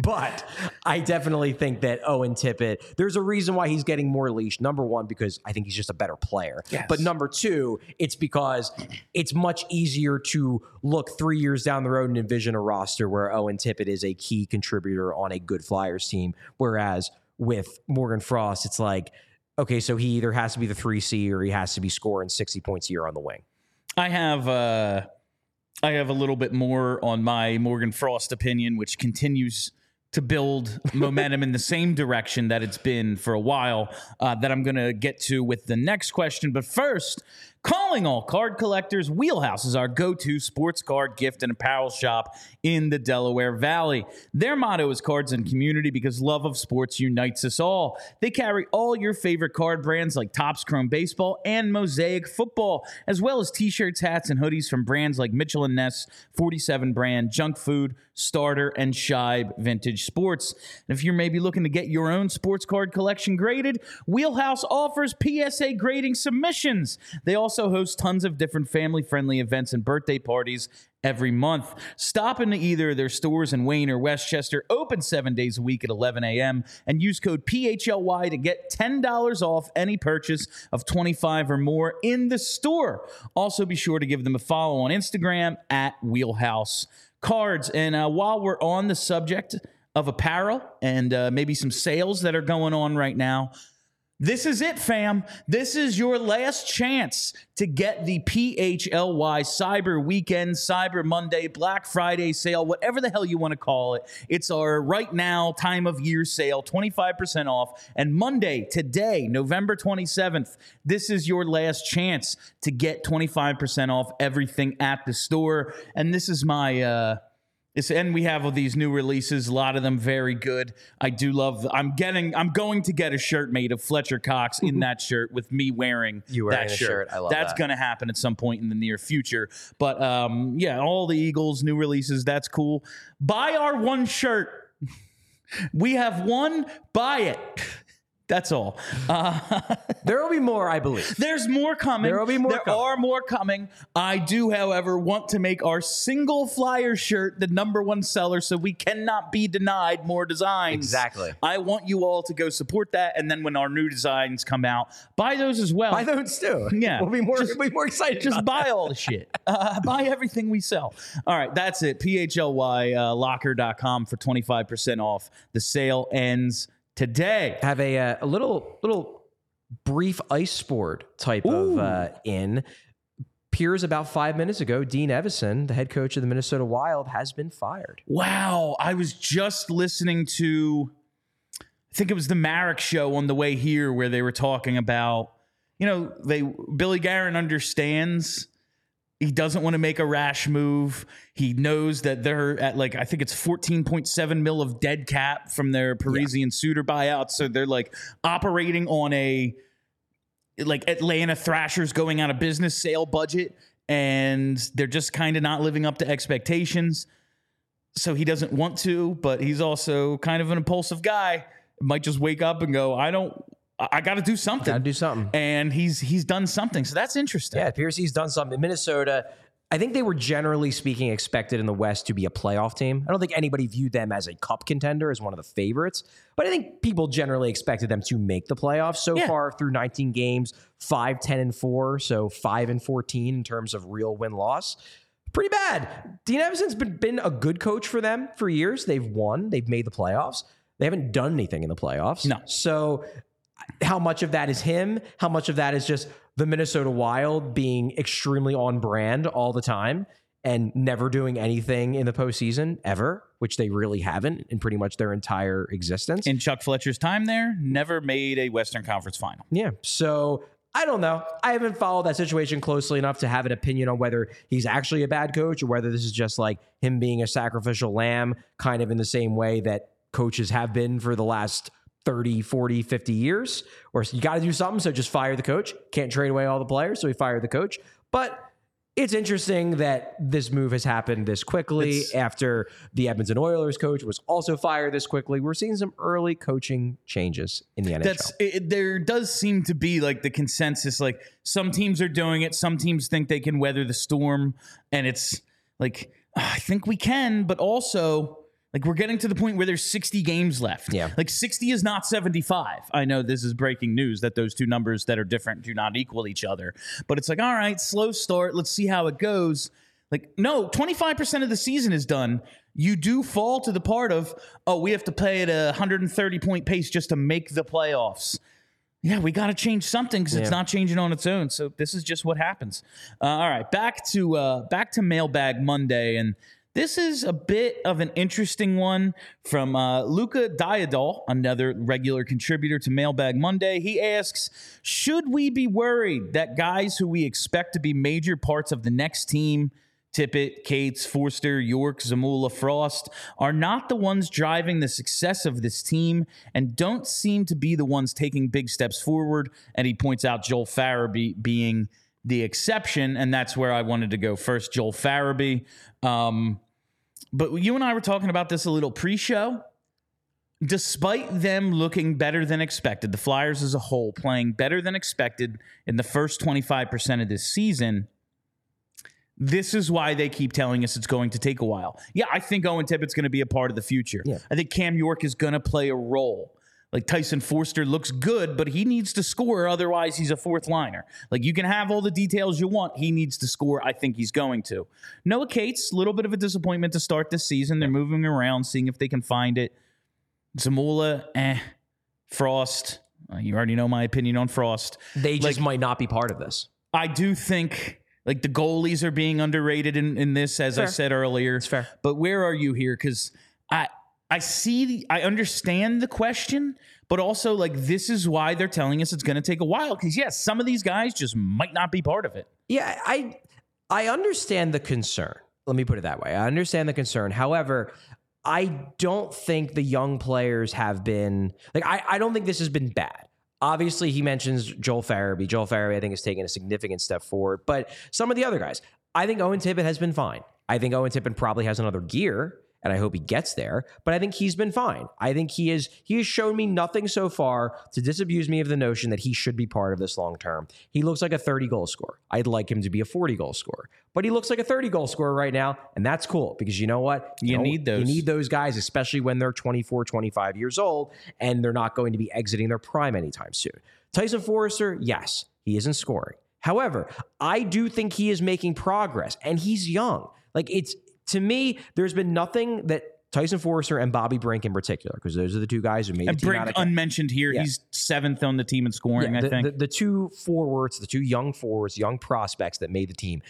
But I definitely think that Owen Tippett, there's a reason why he's getting more leash. Number one, because I think he's just a better player. Yes. But number two, it's because it's much easier to look three years down the road and envision a roster where Owen Tippett is a key contributor on a good Flyers team. Whereas with Morgan Frost, it's like, okay, so he either has to be the 3C or he has to be scoring 60 points a year on the wing. I have uh I have a little bit more on my Morgan Frost opinion, which continues to build momentum in the same direction that it's been for a while. Uh, that I'm going to get to with the next question. But first, calling all card collectors, Wheelhouse is our go-to sports card gift and apparel shop in the Delaware Valley. Their motto is cards and community because love of sports unites us all. They carry all your favorite card brands like Topps Chrome Baseball and Mosaic Football, as well as t-shirts, hats, and hoodies from brands like Mitchell and Ness, 47 Brand, Junk Food, Starter, and Shibe Vintage Sports. And if you're maybe looking to get your own sports card collection graded, Wheelhouse offers PSA grading submissions. They also host tons of different family-friendly events and birthday parties every month. Stop into either of their stores in Wayne or West Chester, open seven days a week at 11 a.m., and use code PHLY to get $10 off any purchase of 25 or more in the store. Also, be sure to give them a follow on Instagram at Wheelhouse Cards. And uh, while we're on the subject of apparel and uh, maybe some sales that are going on right now, this is it, fam. This is your last chance to get the PHLY Cyber Weekend, Cyber Monday, Black Friday sale, whatever the hell you want to call it. It's our right now time of year sale, 25% off. And Monday, today, November 27th, this is your last chance to get 25% off everything at the store. And this is my, uh, it's, and we have all these new releases, a lot of them very good. I do love. I'm getting. I'm going to get a shirt made of Fletcher Cox in *laughs* that shirt with me wearing You wearing that shirt. shirt. I love That's that. going to happen at some point in the near future. But um, yeah, all the Eagles new releases. That's cool. Buy our one shirt. *laughs* We have one. Buy it. That's all. Uh, *laughs* There will be more, I believe. there's more coming. There will be more There coming. are more coming. I do, however, want to make our single flyer shirt the number one seller, so we cannot be denied more designs. Exactly. I want you all to go support that, and then when our new designs come out, buy those as well. Buy those too. Yeah. We'll be more, Just- we'll be more excited. Just buy all the shit. Uh, buy everything we sell. All right, that's it. PHLY uh, locker.com for 25% off. The sale ends today. have a uh, a little little brief ice sport type of uh, in. Appears about five minutes ago, Dean Evason, the head coach of the Minnesota Wild, has been fired. Wow, I was just listening to I think it was the Marek show on the way here where they were talking about, you know, they Billy Guerin understands he doesn't want to make a rash move. He knows that they're at like I think it's 14.7 mil of dead cap from their Parise Suter buyout. So they're like operating on a like Atlanta Thrashers going out of business sale budget and they're just kind of not living up to expectations. So he doesn't want to, but he's also kind of an impulsive guy. Might just wake up and go, I don't I got to do something. Got to do something. And he's he's done something. So that's interesting. Yeah, he's done something. Minnesota, I think they were generally speaking expected in the West to be a playoff team. I don't think anybody viewed them as a cup contender, as one of the favorites. But I think people generally expected them to make the playoffs. So Yeah. far through 19 games, 5, 10, and 4. So 5 and 14 in terms of real win loss. Pretty bad. Dean Evason's been, been a good coach for them for years. They've won, they've made the playoffs. They haven't done anything in the playoffs. No. So how much of that is him? How much of that is just the Minnesota Wild being extremely on brand all the time and never doing anything in the postseason ever, which they really haven't in pretty much their entire existence? In Chuck Fletcher's time there, never made a Western Conference final. Yeah. So I don't know. I haven't followed that situation closely enough to have an opinion on whether he's actually a bad coach or whether this is just like him being a sacrificial lamb, kind of in the same way that coaches have been for the last 30, 40, 50 years. Or you got to do something. So just fire the coach. Can't trade away all the players. So he fired the coach. But it's interesting that this move has happened this quickly It's- after the Edmonton Oilers coach was also fired this quickly. We're seeing some early coaching changes in the NHL. That's it, there does seem to be like the consensus like some teams are doing it, some teams think they can weather the storm and it's like "Ah, I think we can, but also like we're getting to the point where there's 60 games left. Yeah. Like 60 is not 75. I know this is breaking news that those two numbers that are different do not equal each other. But it's like, all right, slow start. Let's see how it goes. Like, no, 25% of the season is done. You do fall to the part of, oh, we have to play at a 130 point pace just to make the playoffs. Yeah, we got to change something because it's not changing on its own. So this is just what happens. Uh, all right, back to uh, back to Mailbag Monday, and this is a bit of an interesting one from uh, Luca Diadol, another regular contributor to Mailbag Monday. He asks, "Should we be worried that guys who we expect to be major parts of the next team?" Tippett, Cates, Foerster, York, Zamula, Frost are not the ones driving the success of this team and don't seem to be the ones taking big steps forward. And he points out Joel Farabee being the exception. And that's where I wanted to go first, Joel Farabee. Um, but you and I were talking about this a little pre show. Despite them looking better than expected, the Flyers as a whole playing better than expected in the first 25% of this season, this is why they keep telling us it's going to take a while. Yeah, I think Owen Tippett's going to be a part of the future. Yeah. I think Cam York is going to play a role. Like Tyson Foerster looks good, but he needs to score. Otherwise, he's a fourth liner. Like you can have all the details you want. He needs to score. I think he's going to. Noah Cates, a little bit of a disappointment to start this season. They're moving around, seeing if they can find it. Zamula, eh. Frost, uh, you already know my opinion on Frost. they just like- might not be part of this. I do think like the goalies are being underrated in, in this, as I said earlier. It's fair. But where are you here? Because I I see the I understand the question, but also like this is why they're telling us it's going to take a while. Because yes, some of these guys just might not be part of it. Yeah, I I understand the concern. Let me put it that way. I understand the concern. However, I don't think the young players have been like I, I don't think this has been bad. Obviously, he mentions Joel Farabee. Joel Farabee, I think, has taken a significant step forward. But some of the other guys, I think Owen Tippett has been fine. I think Owen Tippett probably has another gear, and I hope he gets there. But I think he's been fine. I think he is he has shown me nothing so far to disabuse me of the notion that he should be part of this long term. He looks like a 30 goal scorer. I'd like him to be a 40 goal scorer. But he looks like a 30 goal scorer right now, and that's cool because you know what? You know, need those. You need those guys, especially when they're 24, 25 years old and they're not going to be exiting their prime anytime soon. Tyson Foerster, yes, he isn't scoring. However, I do think he is making progress and he's young. Like it's to me, there's been nothing that Tyson Foerster and Bobby Brink in particular, because those are the two guys who made And the team Brink unmentioned here. Yeah. He's seventh on the team in scoring. yeah, I think. the, the two forwards, the two young forwards, young prospects that made the team.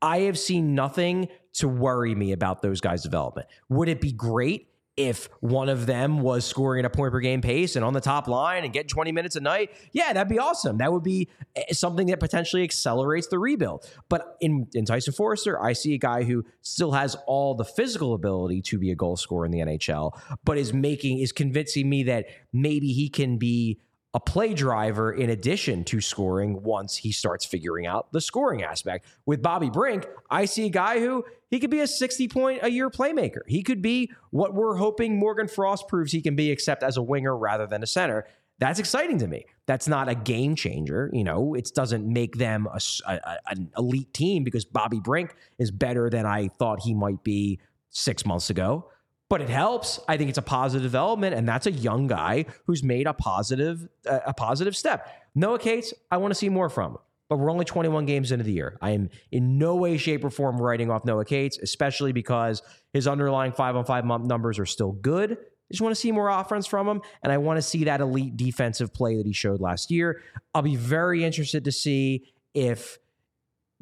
I have seen nothing to worry me about those guys' development. Would it be great if one of them was scoring at a point per game pace and on the top line and getting 20 minutes a night, yeah, that'd be awesome. That would be eh, something that potentially accelerates the rebuild. But in, in Tyson Foerster, I see a guy who still has all the physical ability to be a goal scorer in the NHL, but is making, is convincing me that maybe he can be a play driver in addition to scoring once he starts figuring out the scoring aspect. With Bobby Brink, I see a guy who he could be a 60 point a year playmaker. He could be what we're hoping Morgan Frost proves he can be, except as a winger rather than a center. That's exciting to me. That's not a game changer. You know, it doesn't make them a, a, an elite team because Bobby Brink is better than I thought he might be six months ago but it helps. I think it's a positive development, and that's a young guy who's made a positive uh, a positive step. Noah Cates, I want to see more from. Him, but we're only 21 games into the year. I am in no way, shape, or form writing off Noah Cates, especially because his underlying five on five month numbers are still good. I just want to see more offense from him, and I want to see that elite defensive play that he showed last year. I'll be very interested to see if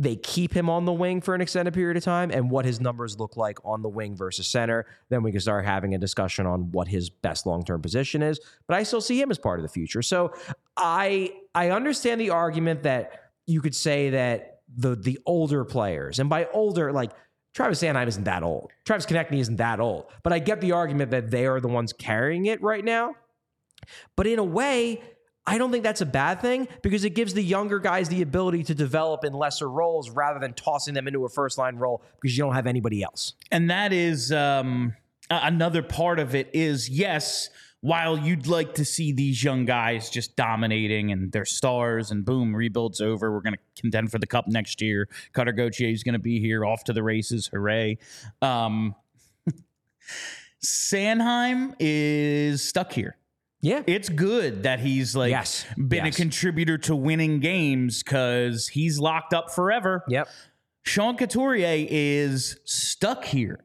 they keep him on the wing for an extended period of time and what his numbers look like on the wing versus center. Then we can start having a discussion on what his best long term position is. But I still see him as part of the future. So I I understand the argument that you could say that the the older players, and by older, like Travis Sanheim isn't that old. Travis Konecny isn't that old. But I get the argument that they are the ones carrying it right now. But in a way, I don't think that's a bad thing because it gives the younger guys the ability to develop in lesser roles rather than tossing them into a first line role because you don't have anybody else. And that is um, another part of it is yes, while you'd like to see these young guys just dominating and they're stars and boom, rebuild's over. We're going to contend for the cup next year. Cutter Gauthier is going to be here, off to the races. Hooray. Um, *laughs* Sanheim is stuck here. Yeah. It's good that he's like yes. been yes. a contributor to winning games because he's locked up forever. Yep. Sean Couturier is stuck here.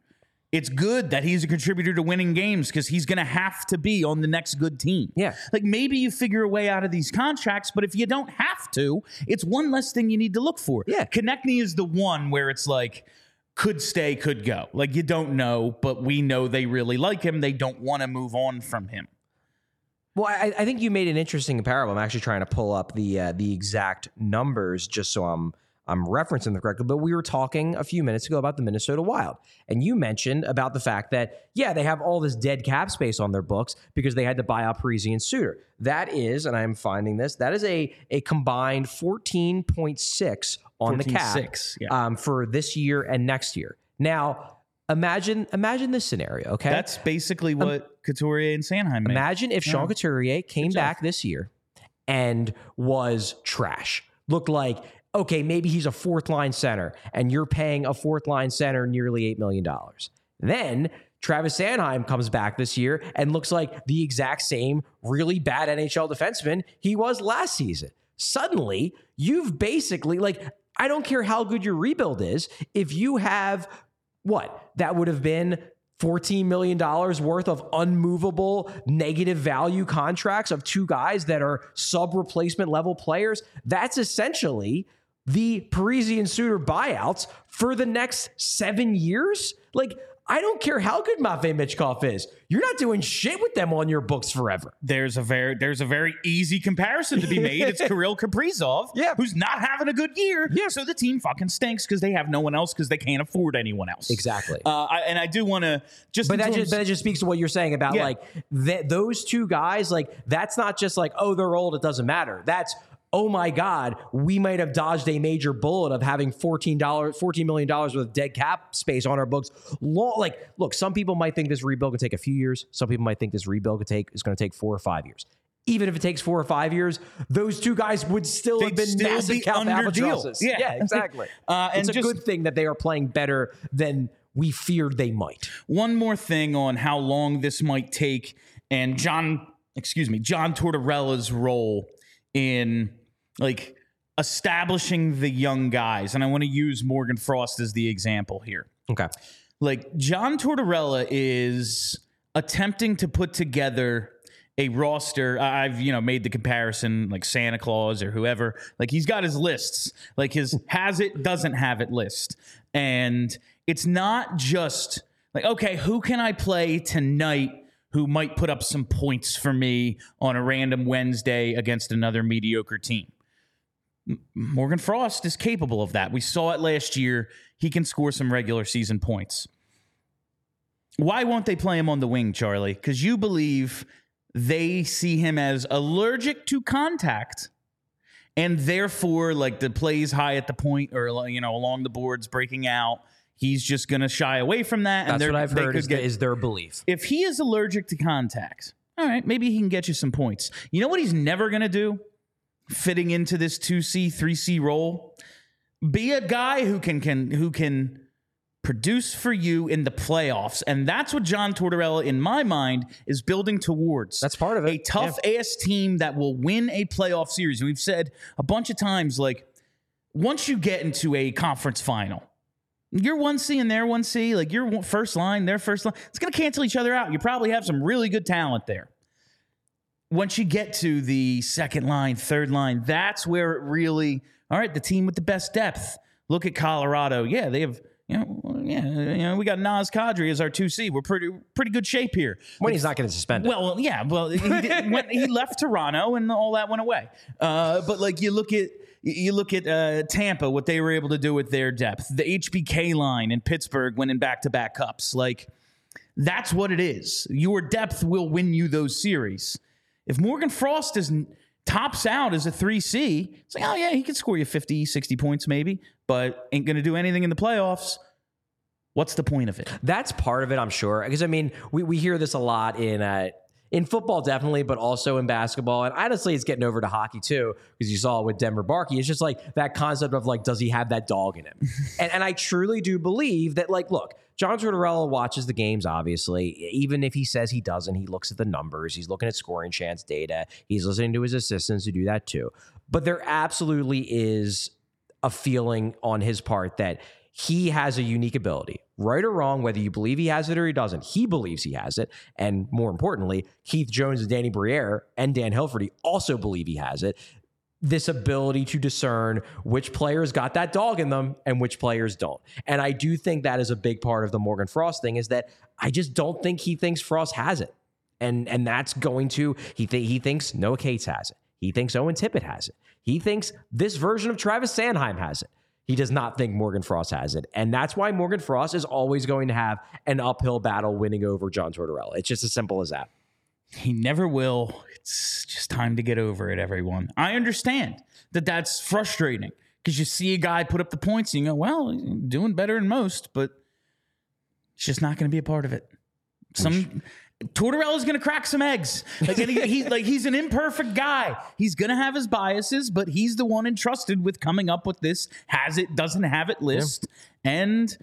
It's good that he's a contributor to winning games because he's going to have to be on the next good team. Yeah. Like maybe you figure a way out of these contracts, but if you don't have to, it's one less thing you need to look for. Yeah. Konecny is the one where it's like, could stay, could go. Like you don't know, but we know they really like him. They don't want to move on from him. Well, I, I, think you made an interesting comparable. I'm actually trying to pull up the uh, the exact numbers just so I'm I'm referencing them correctly. But we were talking a few minutes ago about the Minnesota Wild, and you mentioned about the fact that yeah, they have all this dead cap space on their books because they had to buy out Parise and Suter. That is, and I'm finding this, that is a a combined 14.6 on 14, the cap six, yeah. um, for this year and next year. Now imagine imagine this scenario. Okay, that's basically what um, Couturier and Sanheim. Made. Imagine if Sean yeah. Couturier came back this year and was trash. Looked like okay, maybe he's a fourth line center, and you're paying a fourth line center nearly eight million dollars. Then Travis Sanheim comes back this year and looks like the exact same really bad NHL defenseman he was last season. Suddenly, you've basically like I don't care how good your rebuild is, if you have what? That would have been $14 million worth of unmovable negative value contracts of two guys that are sub replacement level players. That's essentially the Parise Suter buyouts for the next seven years. Like, I don't care how good Matvey Michkov is. You're not doing shit with them on your books forever. There's a very there's a very easy comparison to be made. It's *laughs* Kirill Kaprizov, yeah. who's not having a good year. Yeah. So the team fucking stinks because they have no one else because they can't afford anyone else. Exactly. Uh, I, and I do want to just but that just but that just speaks to what you're saying about yeah. like th- those two guys. Like that's not just like oh they're old. It doesn't matter. That's oh my God, we might have dodged a major bullet of having $14, $14 million worth of dead cap space on our books. like, look, some people might think this rebuild could take a few years. Some people might think this rebuild could take is going to take four or five years. Even if it takes four or five years, those two guys would still They'd have been still massive be cap albatrosses. Yeah. yeah, exactly. uh, and it's a just, good thing that they are playing better than we feared they might. One more thing on how long this might take, and John, excuse me, John Tortorella's role in like establishing the young guys. And I want to use Morgan Frost as the example here. Okay. Like John Tortorella is attempting to put together a roster. I've you know made the comparison like Santa Claus or whoever. Like he's got his lists, like his *laughs* has it doesn't have it list, and it's not just Like, okay, who can I play tonight who might put up some points for me on a random Wednesday against another mediocre team? Morgan Frost is capable of that. We saw it last year. He can score some regular season points. Why won't they play him on the wing, Charlie? Because you believe they see him as allergic to contact and therefore like the plays high at the point or you know along the boards breaking out he's just going to shy away from that and That's what I've heard is, get- is their belief. if he is allergic to contact all right maybe he can get you some points you know what he's never going to do fitting into this 2c 3c role be a guy who can can who can produce for you in the playoffs and that's what John Tortorella in my mind is building towards That's part of it. a tough AS team that will win a playoff series. And we've said a bunch of times, like, once you get into a conference final, you're 1C and they're 1C, like your first line, their first line, it's going to cancel each other out. You probably have some really good talent there. Once you get to the second line, third line, that's where it really, all right, the team with the best depth. Look at Colorado. Yeah, they have, you know, yeah, you know, we got Naz Kadri as our 2C. We're pretty pretty good shape here. When he's not going to suspend it. Well, yeah, well, he, did, *laughs* when he left Toronto and all that went away. Uh, but like you look at you look at uh, Tampa, what they were able to do with their depth, the HBK line in Pittsburgh winning back to back cups, like that's what it is. Your depth will win you those series. If Morgan Frost is tops out as a 3C, it's like, oh yeah, he could score you 50, 60 points maybe, but ain't going to do anything in the playoffs. What's the point of it? That's part of it, I'm sure. Because I mean, we, we hear this a lot in uh, in football, definitely, but also in basketball. And honestly, it's getting over to hockey too, because you saw it with Denver Barkey. It's just like that concept of like, does he have that dog in him? *laughs* and, and I truly do believe that, like, look, John Tortorella watches the games, obviously. Even if he says he doesn't, he looks at the numbers. He's looking at scoring chance data. He's listening to his assistants who do that too. But there absolutely is a feeling on his part that he has a unique ability, right or wrong, whether you believe he has it or he doesn't. He believes he has it. And more importantly, Keith Jones and Danny Briere and Dan Hilferty also believe he has it. This ability to discern which players got that dog in them and which players don't. And I do think that is a big part of the Morgan Frost thing is that I just don't think he thinks Frost has it. And and that's going to he th- he thinks Noah Cates has it. He thinks Owen Tippett has it. He thinks this version of Travis Sanheim has it. He does not think Morgan Frost has it. And that's why Morgan Frost is always going to have an uphill battle winning over John Tortorella. It's just as simple as that. He never will. It's just time to get over it, everyone. I understand that that's frustrating because you see a guy put up the points and you go, well, doing better than most, but it's just not going to be a part of it. Some Tortorella's going to crack some eggs. Like he, like he's an imperfect guy. He's going to have his biases, but he's the one entrusted with coming up with this has it, doesn't have it list, and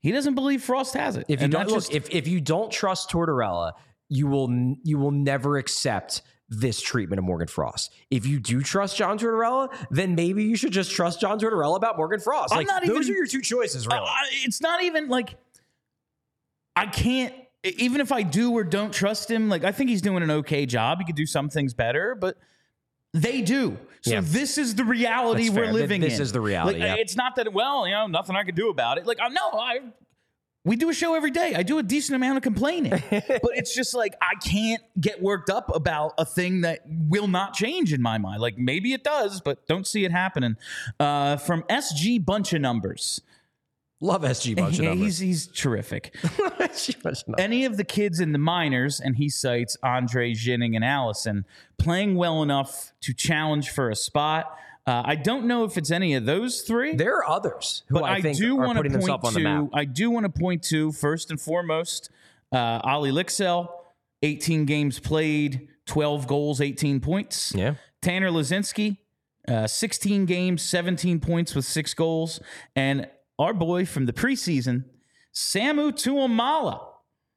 he doesn't believe Frost has it. If you And don't look, just- if, if you don't trust Tortorella, you will you will never accept this treatment of Morgan Frost. If you do trust John Tortorella, then maybe you should just trust John Tortorella about Morgan Frost. I'm like not those even- are your two choices, really. I- it's not even like I can't. Even if I do or don't trust him, like I think he's doing an okay job. He could do some things better, but they do. So Yeah. this is the reality That's we're fair. Living this in. is the reality, Like, yeah. It's not that well, you know, nothing I can do about it. Like I know I. We do a show every day. I do a decent amount of complaining, *laughs* but it's just like I can't get worked up about a thing that will not change in my mind. Like maybe it does, but don't see it happening. Uh, from SG Bunch of Numbers. Love SG bunch of *laughs* numbers. he's he's terrific. *laughs* Of. Any of the kids in the minors, and he cites Andrae Ginning and Allison, playing well enough to challenge for a spot. Uh, I don't know if it's any of those three, There are others who but I, I, think do are want to putting point themselves on the to. map. I do want to point to first and foremost, uh, Olle Lycksell, 18 games played, 12 goals, 18 points. Yeah. Tanner Laczynski, uh, 16 games, 17 points with six goals. And our boy from the preseason, Samu Tuomaala,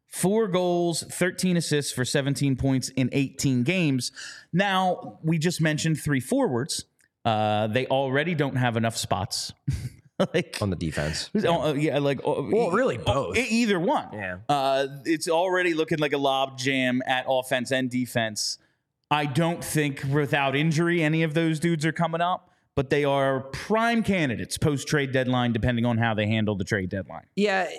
four goals, 13 assists for 17 points in 18 games. Now, we just mentioned three forwards. Uh, they already don't have enough spots. *laughs* like, on the defense. Oh, yeah, like uh, Well, really oh, both. e- either one. Yeah. Uh, it's already looking like a lob jam at offense and defense. I don't think without injury any of those dudes are coming up, but they are prime candidates post trade deadline, depending on how they handle the trade deadline. Yeah,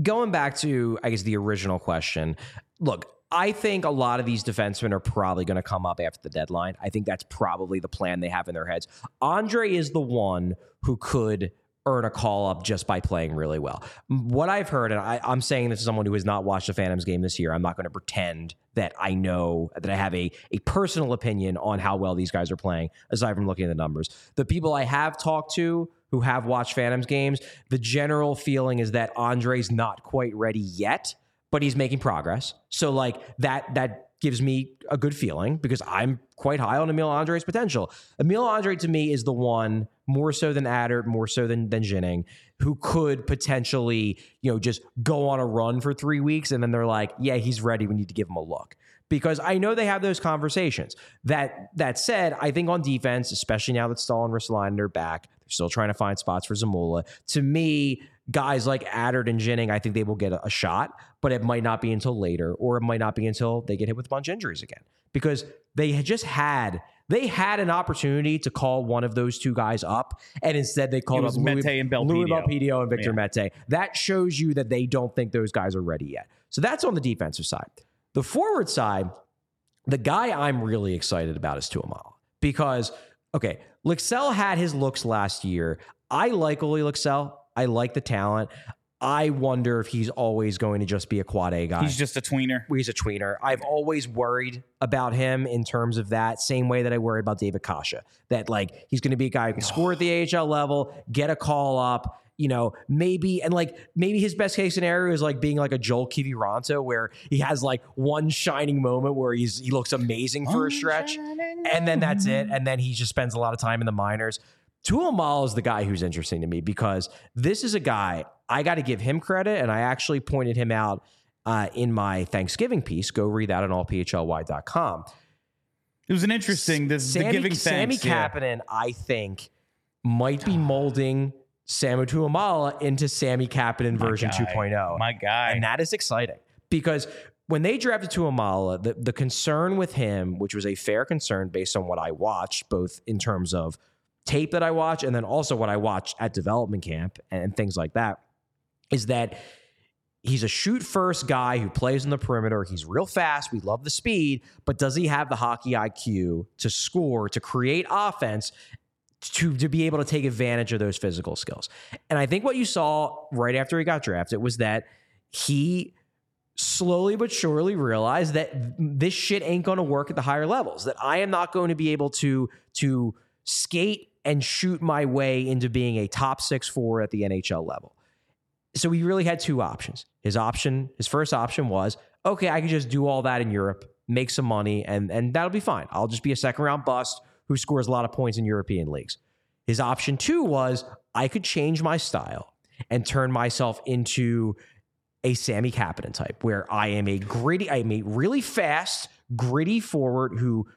going back to, I guess, the original question. Look, I think a lot of these defensemen are probably going to come up after the deadline. I think that's probably the plan they have in their heads. Andrae is the one who could earn a call up just by playing really well. What I've heard, and I, am saying this as someone who has not watched the Phantoms game this year, I'm not going to pretend that I know that I have a, a personal opinion on how well these guys are playing, aside from looking at the numbers. The people I have talked to who have watched Phantoms games, the general feeling is that Andrae's not quite ready yet, but he's making progress. So like that that gives me a good feeling because I'm quite high on Emil Andrae's potential. Emil Andrae to me is the one more so than Attard, more so than than Ginning, who could potentially, you know, just go on a run for three weeks and then they're like, yeah, he's ready. We need to give him a look. Because I know they have those conversations. That that said, I think on defense, especially now that Staal and Ristolainen are back, they're still trying to find spots for Zamula. To me, guys like Attard and Ginning, I think they will get a, a shot, but it might not be until later, or it might not be until they get hit with a bunch of injuries again. Because they had just had they had an opportunity to call one of those two guys up, and instead they called up Mete Louis, and Belpedio. Louis Belpedio and Victor Yeah. Mete. That shows you that they don't think those guys are ready yet. So that's on the defensive side. The forward side, the guy I'm really excited about is Tuomaala because okay, Lycksell had his looks last year. I like Olle Lycksell. I like the talent. I wonder if he's always going to just be a quad A guy He's just a tweener. he's a tweener. I've always worried about him in terms of that same way that I worried about David Kase. That like he's going to be a guy who can score at the *sighs* AHL level, get a call up, you know, maybe and like maybe his best case scenario is like being like a Joel Kiviranta where he has like one shining moment where he's he looks amazing for a stretch, and then that's it, and then he just spends a lot of time in the minors. Tuomaala is the guy who's interesting to me because this is a guy I got to give him credit, and I actually pointed him out uh, in my Thanksgiving piece. Go read that on allphly.com. It was an interesting. This the Sammy, giving Sammy thanks. yeah. I think, might be molding Samu Tuomaala into Sammy Kapanen version guy. 2.0. My guy. And that is exciting because when they drafted Tuomaala, the, the concern with him, which was a fair concern based on what I watched, both in terms of tape that I watch and then also what I watch at development camp and things like that, is that he's a shoot first guy who plays in the perimeter. He's real fast. We love the speed, but does he have the hockey IQ to score, to create offense? To, to be able to take advantage of those physical skills. And I think what you saw right after he got drafted was that he slowly but surely realized that this shit ain't going to work at the higher levels that i am not going to be able to to skate and shoot my way into being a top six four at the nhl level. So he really had two options. His option his first option was okay i can just do all that in europe make some money and and that'll be fine. I'll just be a second round bust who scores a lot of points in european leagues. His option two was i could change my style and turn myself into a Sammy Kapanen type, where I am a gritty, I am a really fast, gritty forward who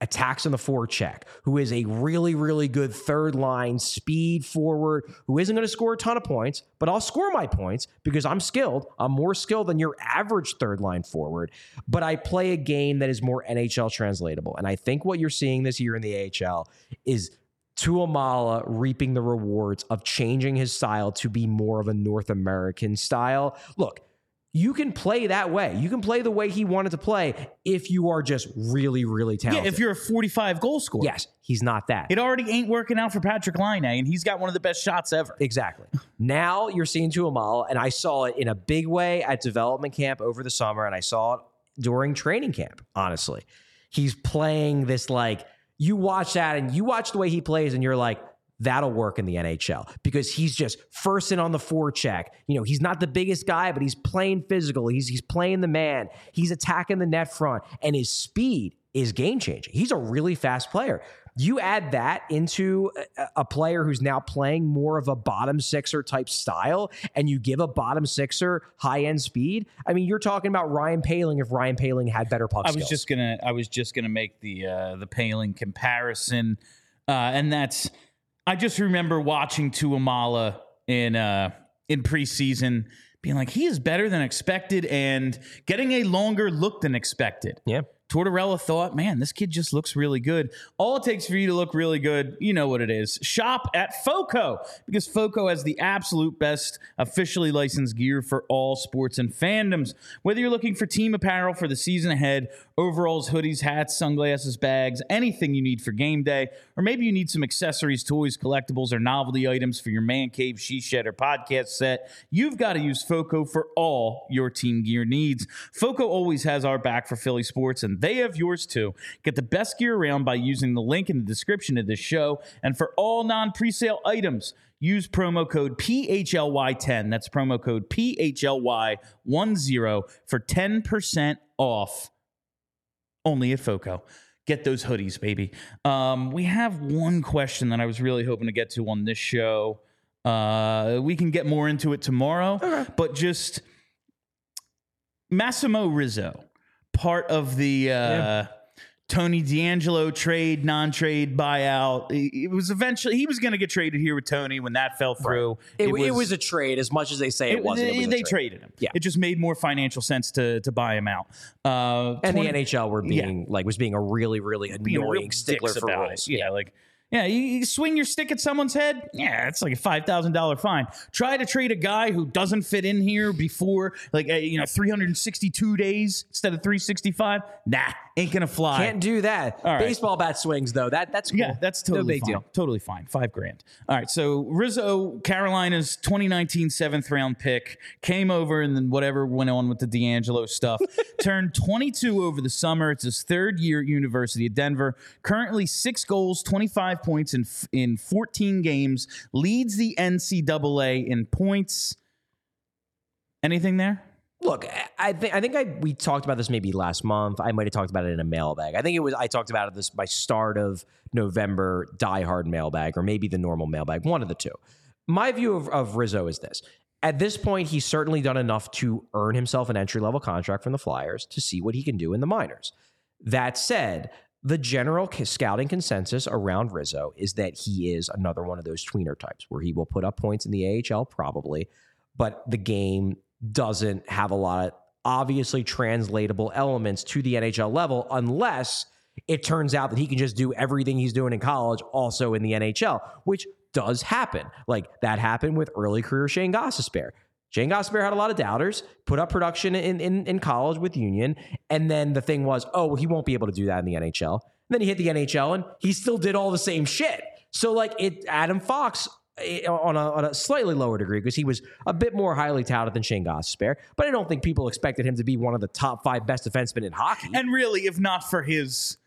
attacks on the forecheck, who is a really, really good third line speed forward, who isn't going to score a ton of points, but I'll score my points because I'm skilled. I'm more skilled than your average third line forward, but I play a game that is more NHL translatable. And I think what you're seeing this year in the AHL is Tuomaala reaping the rewards of changing his style to be more of a North American style. Look, you can play that way. You can play the way he wanted to play if you are just really, really talented. Yeah, if you're a 45 goal scorer. yes, he's not that. It already ain't working out for Patrik Laine, and he's got one of the best shots ever. Exactly. Now you're seeing Tuomaala, and I saw it in a big way at development camp over the summer, and I saw it during training camp. Honestly, he's playing this like you watch that, and you watch the way he plays, and you're like, that'll work in the NHL because he's just first in on the forecheck. You know, he's not the biggest guy, but he's playing physical. He's he's playing the man. He's attacking the net front, and his speed is game changing. He's a really fast player. You add that into a, a player who's now playing more of a bottom sixer type style, and you give a bottom sixer high end speed. I mean, you're talking about Ryan Poehling if Ryan Poehling had better puck I was just gonna I was just gonna make the uh, the Poehling comparison, uh, and that's I just remember watching Tuomaala in uh, in preseason, being like he is better than expected and getting a longer look than expected. yeah. Tortorella thought, man, this kid just looks really good. All it takes for you to look really good, you know what it is. Shop at FOCO because FOCO has the absolute best officially licensed gear for all sports and fandoms. Whether you're looking for team apparel for the season ahead, overalls, hoodies, hats, sunglasses, bags, anything you need for game day, or maybe you need some accessories, toys, collectibles, or novelty items for your man cave, she shed, or podcast set, you've got to use FOCO for all your team gear needs. FOCO always has our back for Philly sports, and they have yours too. Get the best gear around by using the link in the description of this show. And for all non presale items, use promo code PHLY10. That's promo code PHLY10 for 10% off only at FOCO. Get those hoodies, baby. Um, we have one question that I was really hoping to get to on this show. Uh, we can get more into it tomorrow, but just Massimo Rizzo, part of the uh, Tony DeAngelo trade, non-trade buyout. It it was eventually he was going to get traded here with Tony when that fell through. It, it was, a trade, as much as they say it, wasn't. It They, was they trade. traded him. Yeah. it just made more financial sense to to buy him out. Uh, And 20 the NHL were being like was being a really really being a real annoying stickler for about rules. it. Yeah, like yeah, you, you swing your stick at someone's head. Yeah, it's like a five thousand dollar fine. Try to trade a guy who doesn't fit in here before like uh, you know three hundred and sixty two days instead of three sixty five. Nah, ain't gonna fly. Can't do that. All right. Baseball bat swings though. That that's cool. Yeah, that's totally no big fine. deal. Totally fine. Five grand. All right. So Rizzo, Carolina's 2019 seventh round pick, came over and then whatever went on with the DeAngelo stuff. *laughs* turned 22 over the summer. It's his third year at University of Denver. Currently six goals, 25 points in in 14 games. Leads the NCAA in points. Anything there? Look, I think I think I we talked about this maybe last month. I might have talked about it in a mailbag. I think it was I talked about it this by start of November diehard mailbag or maybe the normal mailbag, one of the two. My view of, of Rizzo is this. At this point, he's certainly done enough to earn himself an entry level contract from the Flyers to see what he can do in the minors. That said, the general scouting consensus around Rizzo is that he is another one of those tweener types where he will put up points in the AHL probably, but the game doesn't have a lot of obviously translatable elements to the NHL level unless it turns out that he can just do everything he's doing in college also in the NHL, which does happen. Like that happened with early career Shane Gostisbehere. Shane Gostisbehere had a lot of doubters, put up production in, in, in college with Union, and then the thing was, oh, he won't be able to do that in the NHL. And then he hit the NHL and he still did all the same shit. So like it, Adam Fox Eh, on a, on a slightly lower degree because he was a bit more highly touted than Shane Gostisbehere, but I don't think people expected him to be one of the top five best defensemen in hockey. And really, if not for his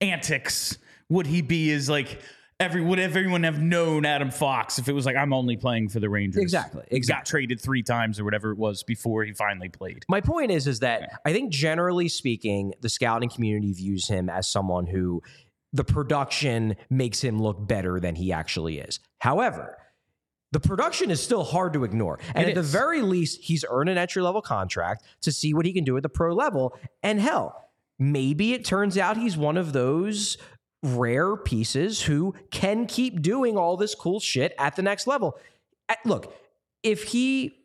antics, would he be as like every would everyone have known Adam Fox if it was like I'm only playing for the Rangers? Exactly, exactly. Got traded three times or whatever it was before he finally played. My point is, is that I think generally speaking, the scouting community views him as someone who the production makes him look better than he actually is. However, the production is still hard to ignore. And It at the very least, he's earned an entry level contract to see what he can do at the pro level. And hell, maybe it turns out he's one of those rare pieces who can keep doing all this cool shit at the next level. Look, if he,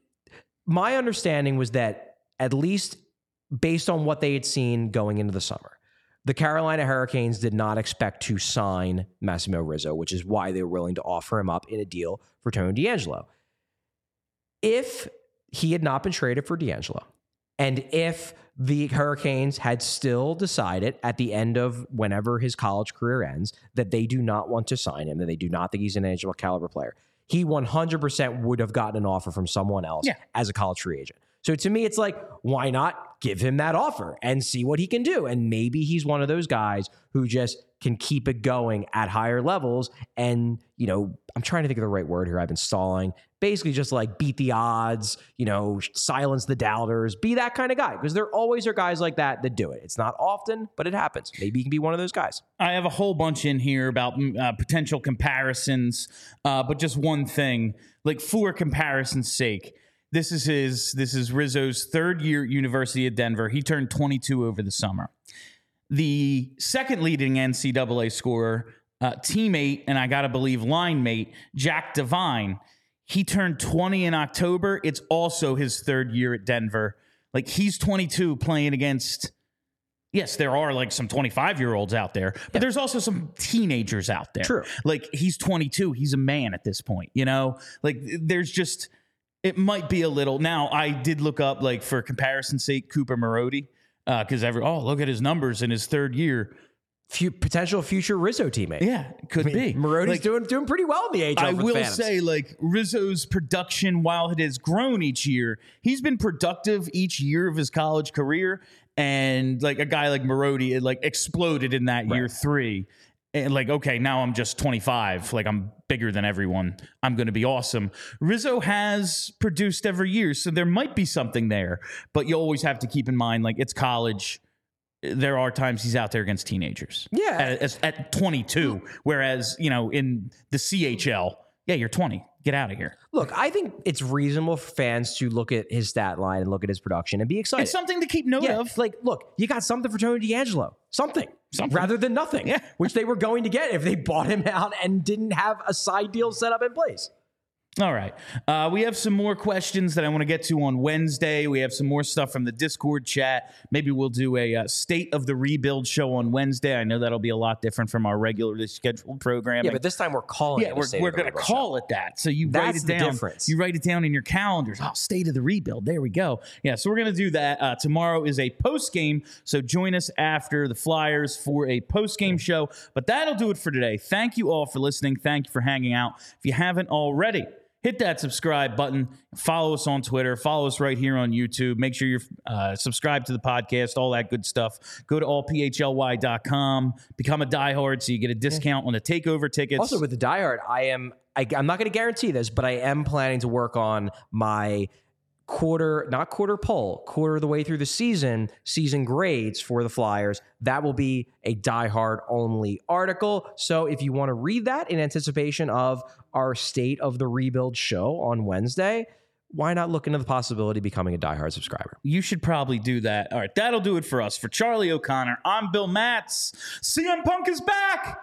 my understanding was that at least based on what they had seen going into the summer, the Carolina Hurricanes did not expect to sign Massimo Rizzo, which is why they were willing to offer him up in a deal for Tony DeAngelo. If he had not been traded for DeAngelo, and if the Hurricanes had still decided at the end of whenever his college career ends that they do not want to sign him, that they do not think he's an NHL caliber player, he 100% would have gotten an offer from someone else Yeah. as a college free agent. So to me, it's like, why not give him that offer and see what he can do? And maybe he's one of those guys who just can keep it going at higher levels. And, you know, I'm trying to think of the right word here. I've been stalling. Basically, just like beat the odds, you know, silence the doubters, be that kind of guy. Because there always are guys like that that do it. It's not often, but it happens. Maybe he can be one of those guys. I have a whole bunch in here about mm, uh, potential comparisons, uh, but just one thing, like for comparison's sake, this is his. This is Rizzo's third year at University of Denver. He turned 22 over the summer. The second leading NCAA scorer, uh, teammate, and I gotta believe line mate, Jack Devine. He turned 20 in October. It's also his third year at Denver. Like he's 22 playing against yes, there are like some 25 year olds out there, but there's also some teenagers out there. True. Like he's 22, he's a man at this point, you know? Like there's just, it might be a little. Now, I did look up, like for comparison's sake, Cooper Marody, because uh, every, oh, look at his numbers in his third year. Potential future Rizzo teammate. Yeah, could be. Marody's Like, doing doing pretty well in the age. I will say, like Rizzo's production, while it has grown each year, he's been productive each year of his college career. And like a guy like Marodi, it like exploded in that year three. And like, okay, now I'm just 25. Like I'm bigger than everyone. I'm going to be awesome. Rizzo has produced every year, so there might be something there. But you always have to keep in mind, like it's college. There are times he's out there against teenagers. Yeah. At, at 22. Whereas, you know, in the CHL, yeah, you're 20. Get out of here. Look, I think it's reasonable for fans to look at his stat line and look at his production and be excited. It's something to keep note yeah, of. like, look, you got something for Tony DeAngelo. Something. Something. Rather than nothing. Yeah. Which they were going to get if they *laughs* bought him out and didn't have a side deal set up in place. All right. Uh, we have some more questions that I want to get to on Wednesday. We have some more stuff from the Discord chat. Maybe we'll do a uh, state of the rebuild show on Wednesday. I know that'll be a lot different from our regularly scheduled program. Yeah, but this time we're calling yeah, it. we're, we're going to show. call it that. So you write That's it the down. difference. You write it down in your calendars. Oh, state of the rebuild. There we go. Yeah, so we're going to do that. Uh, tomorrow is a post game. So join us after the Flyers for a post game show. But that'll do it for today. Thank you all for listening. Thank you for hanging out. If you haven't already, hit that subscribe button. Follow us on Twitter. Follow us right here on YouTube. Make sure you're uh, subscribed to the podcast, all that good stuff. Go to allphly.com, become a diehard so you get a discount on the takeover tickets. Also, with the diehard, I am. I, I'm not going to guarantee this, but I am planning to work on my quarter, not quarter poll, quarter of the way through the season, season grades for the Flyers. That will be a diehard only article. So if you want to read that in anticipation of our state of the rebuild show on Wednesday, why not look into the possibility of becoming a diehard subscriber? you should probably do that. All right, that'll do it for us. For Charlie O'Connor, I'm Bill Matz. CM Punk is back.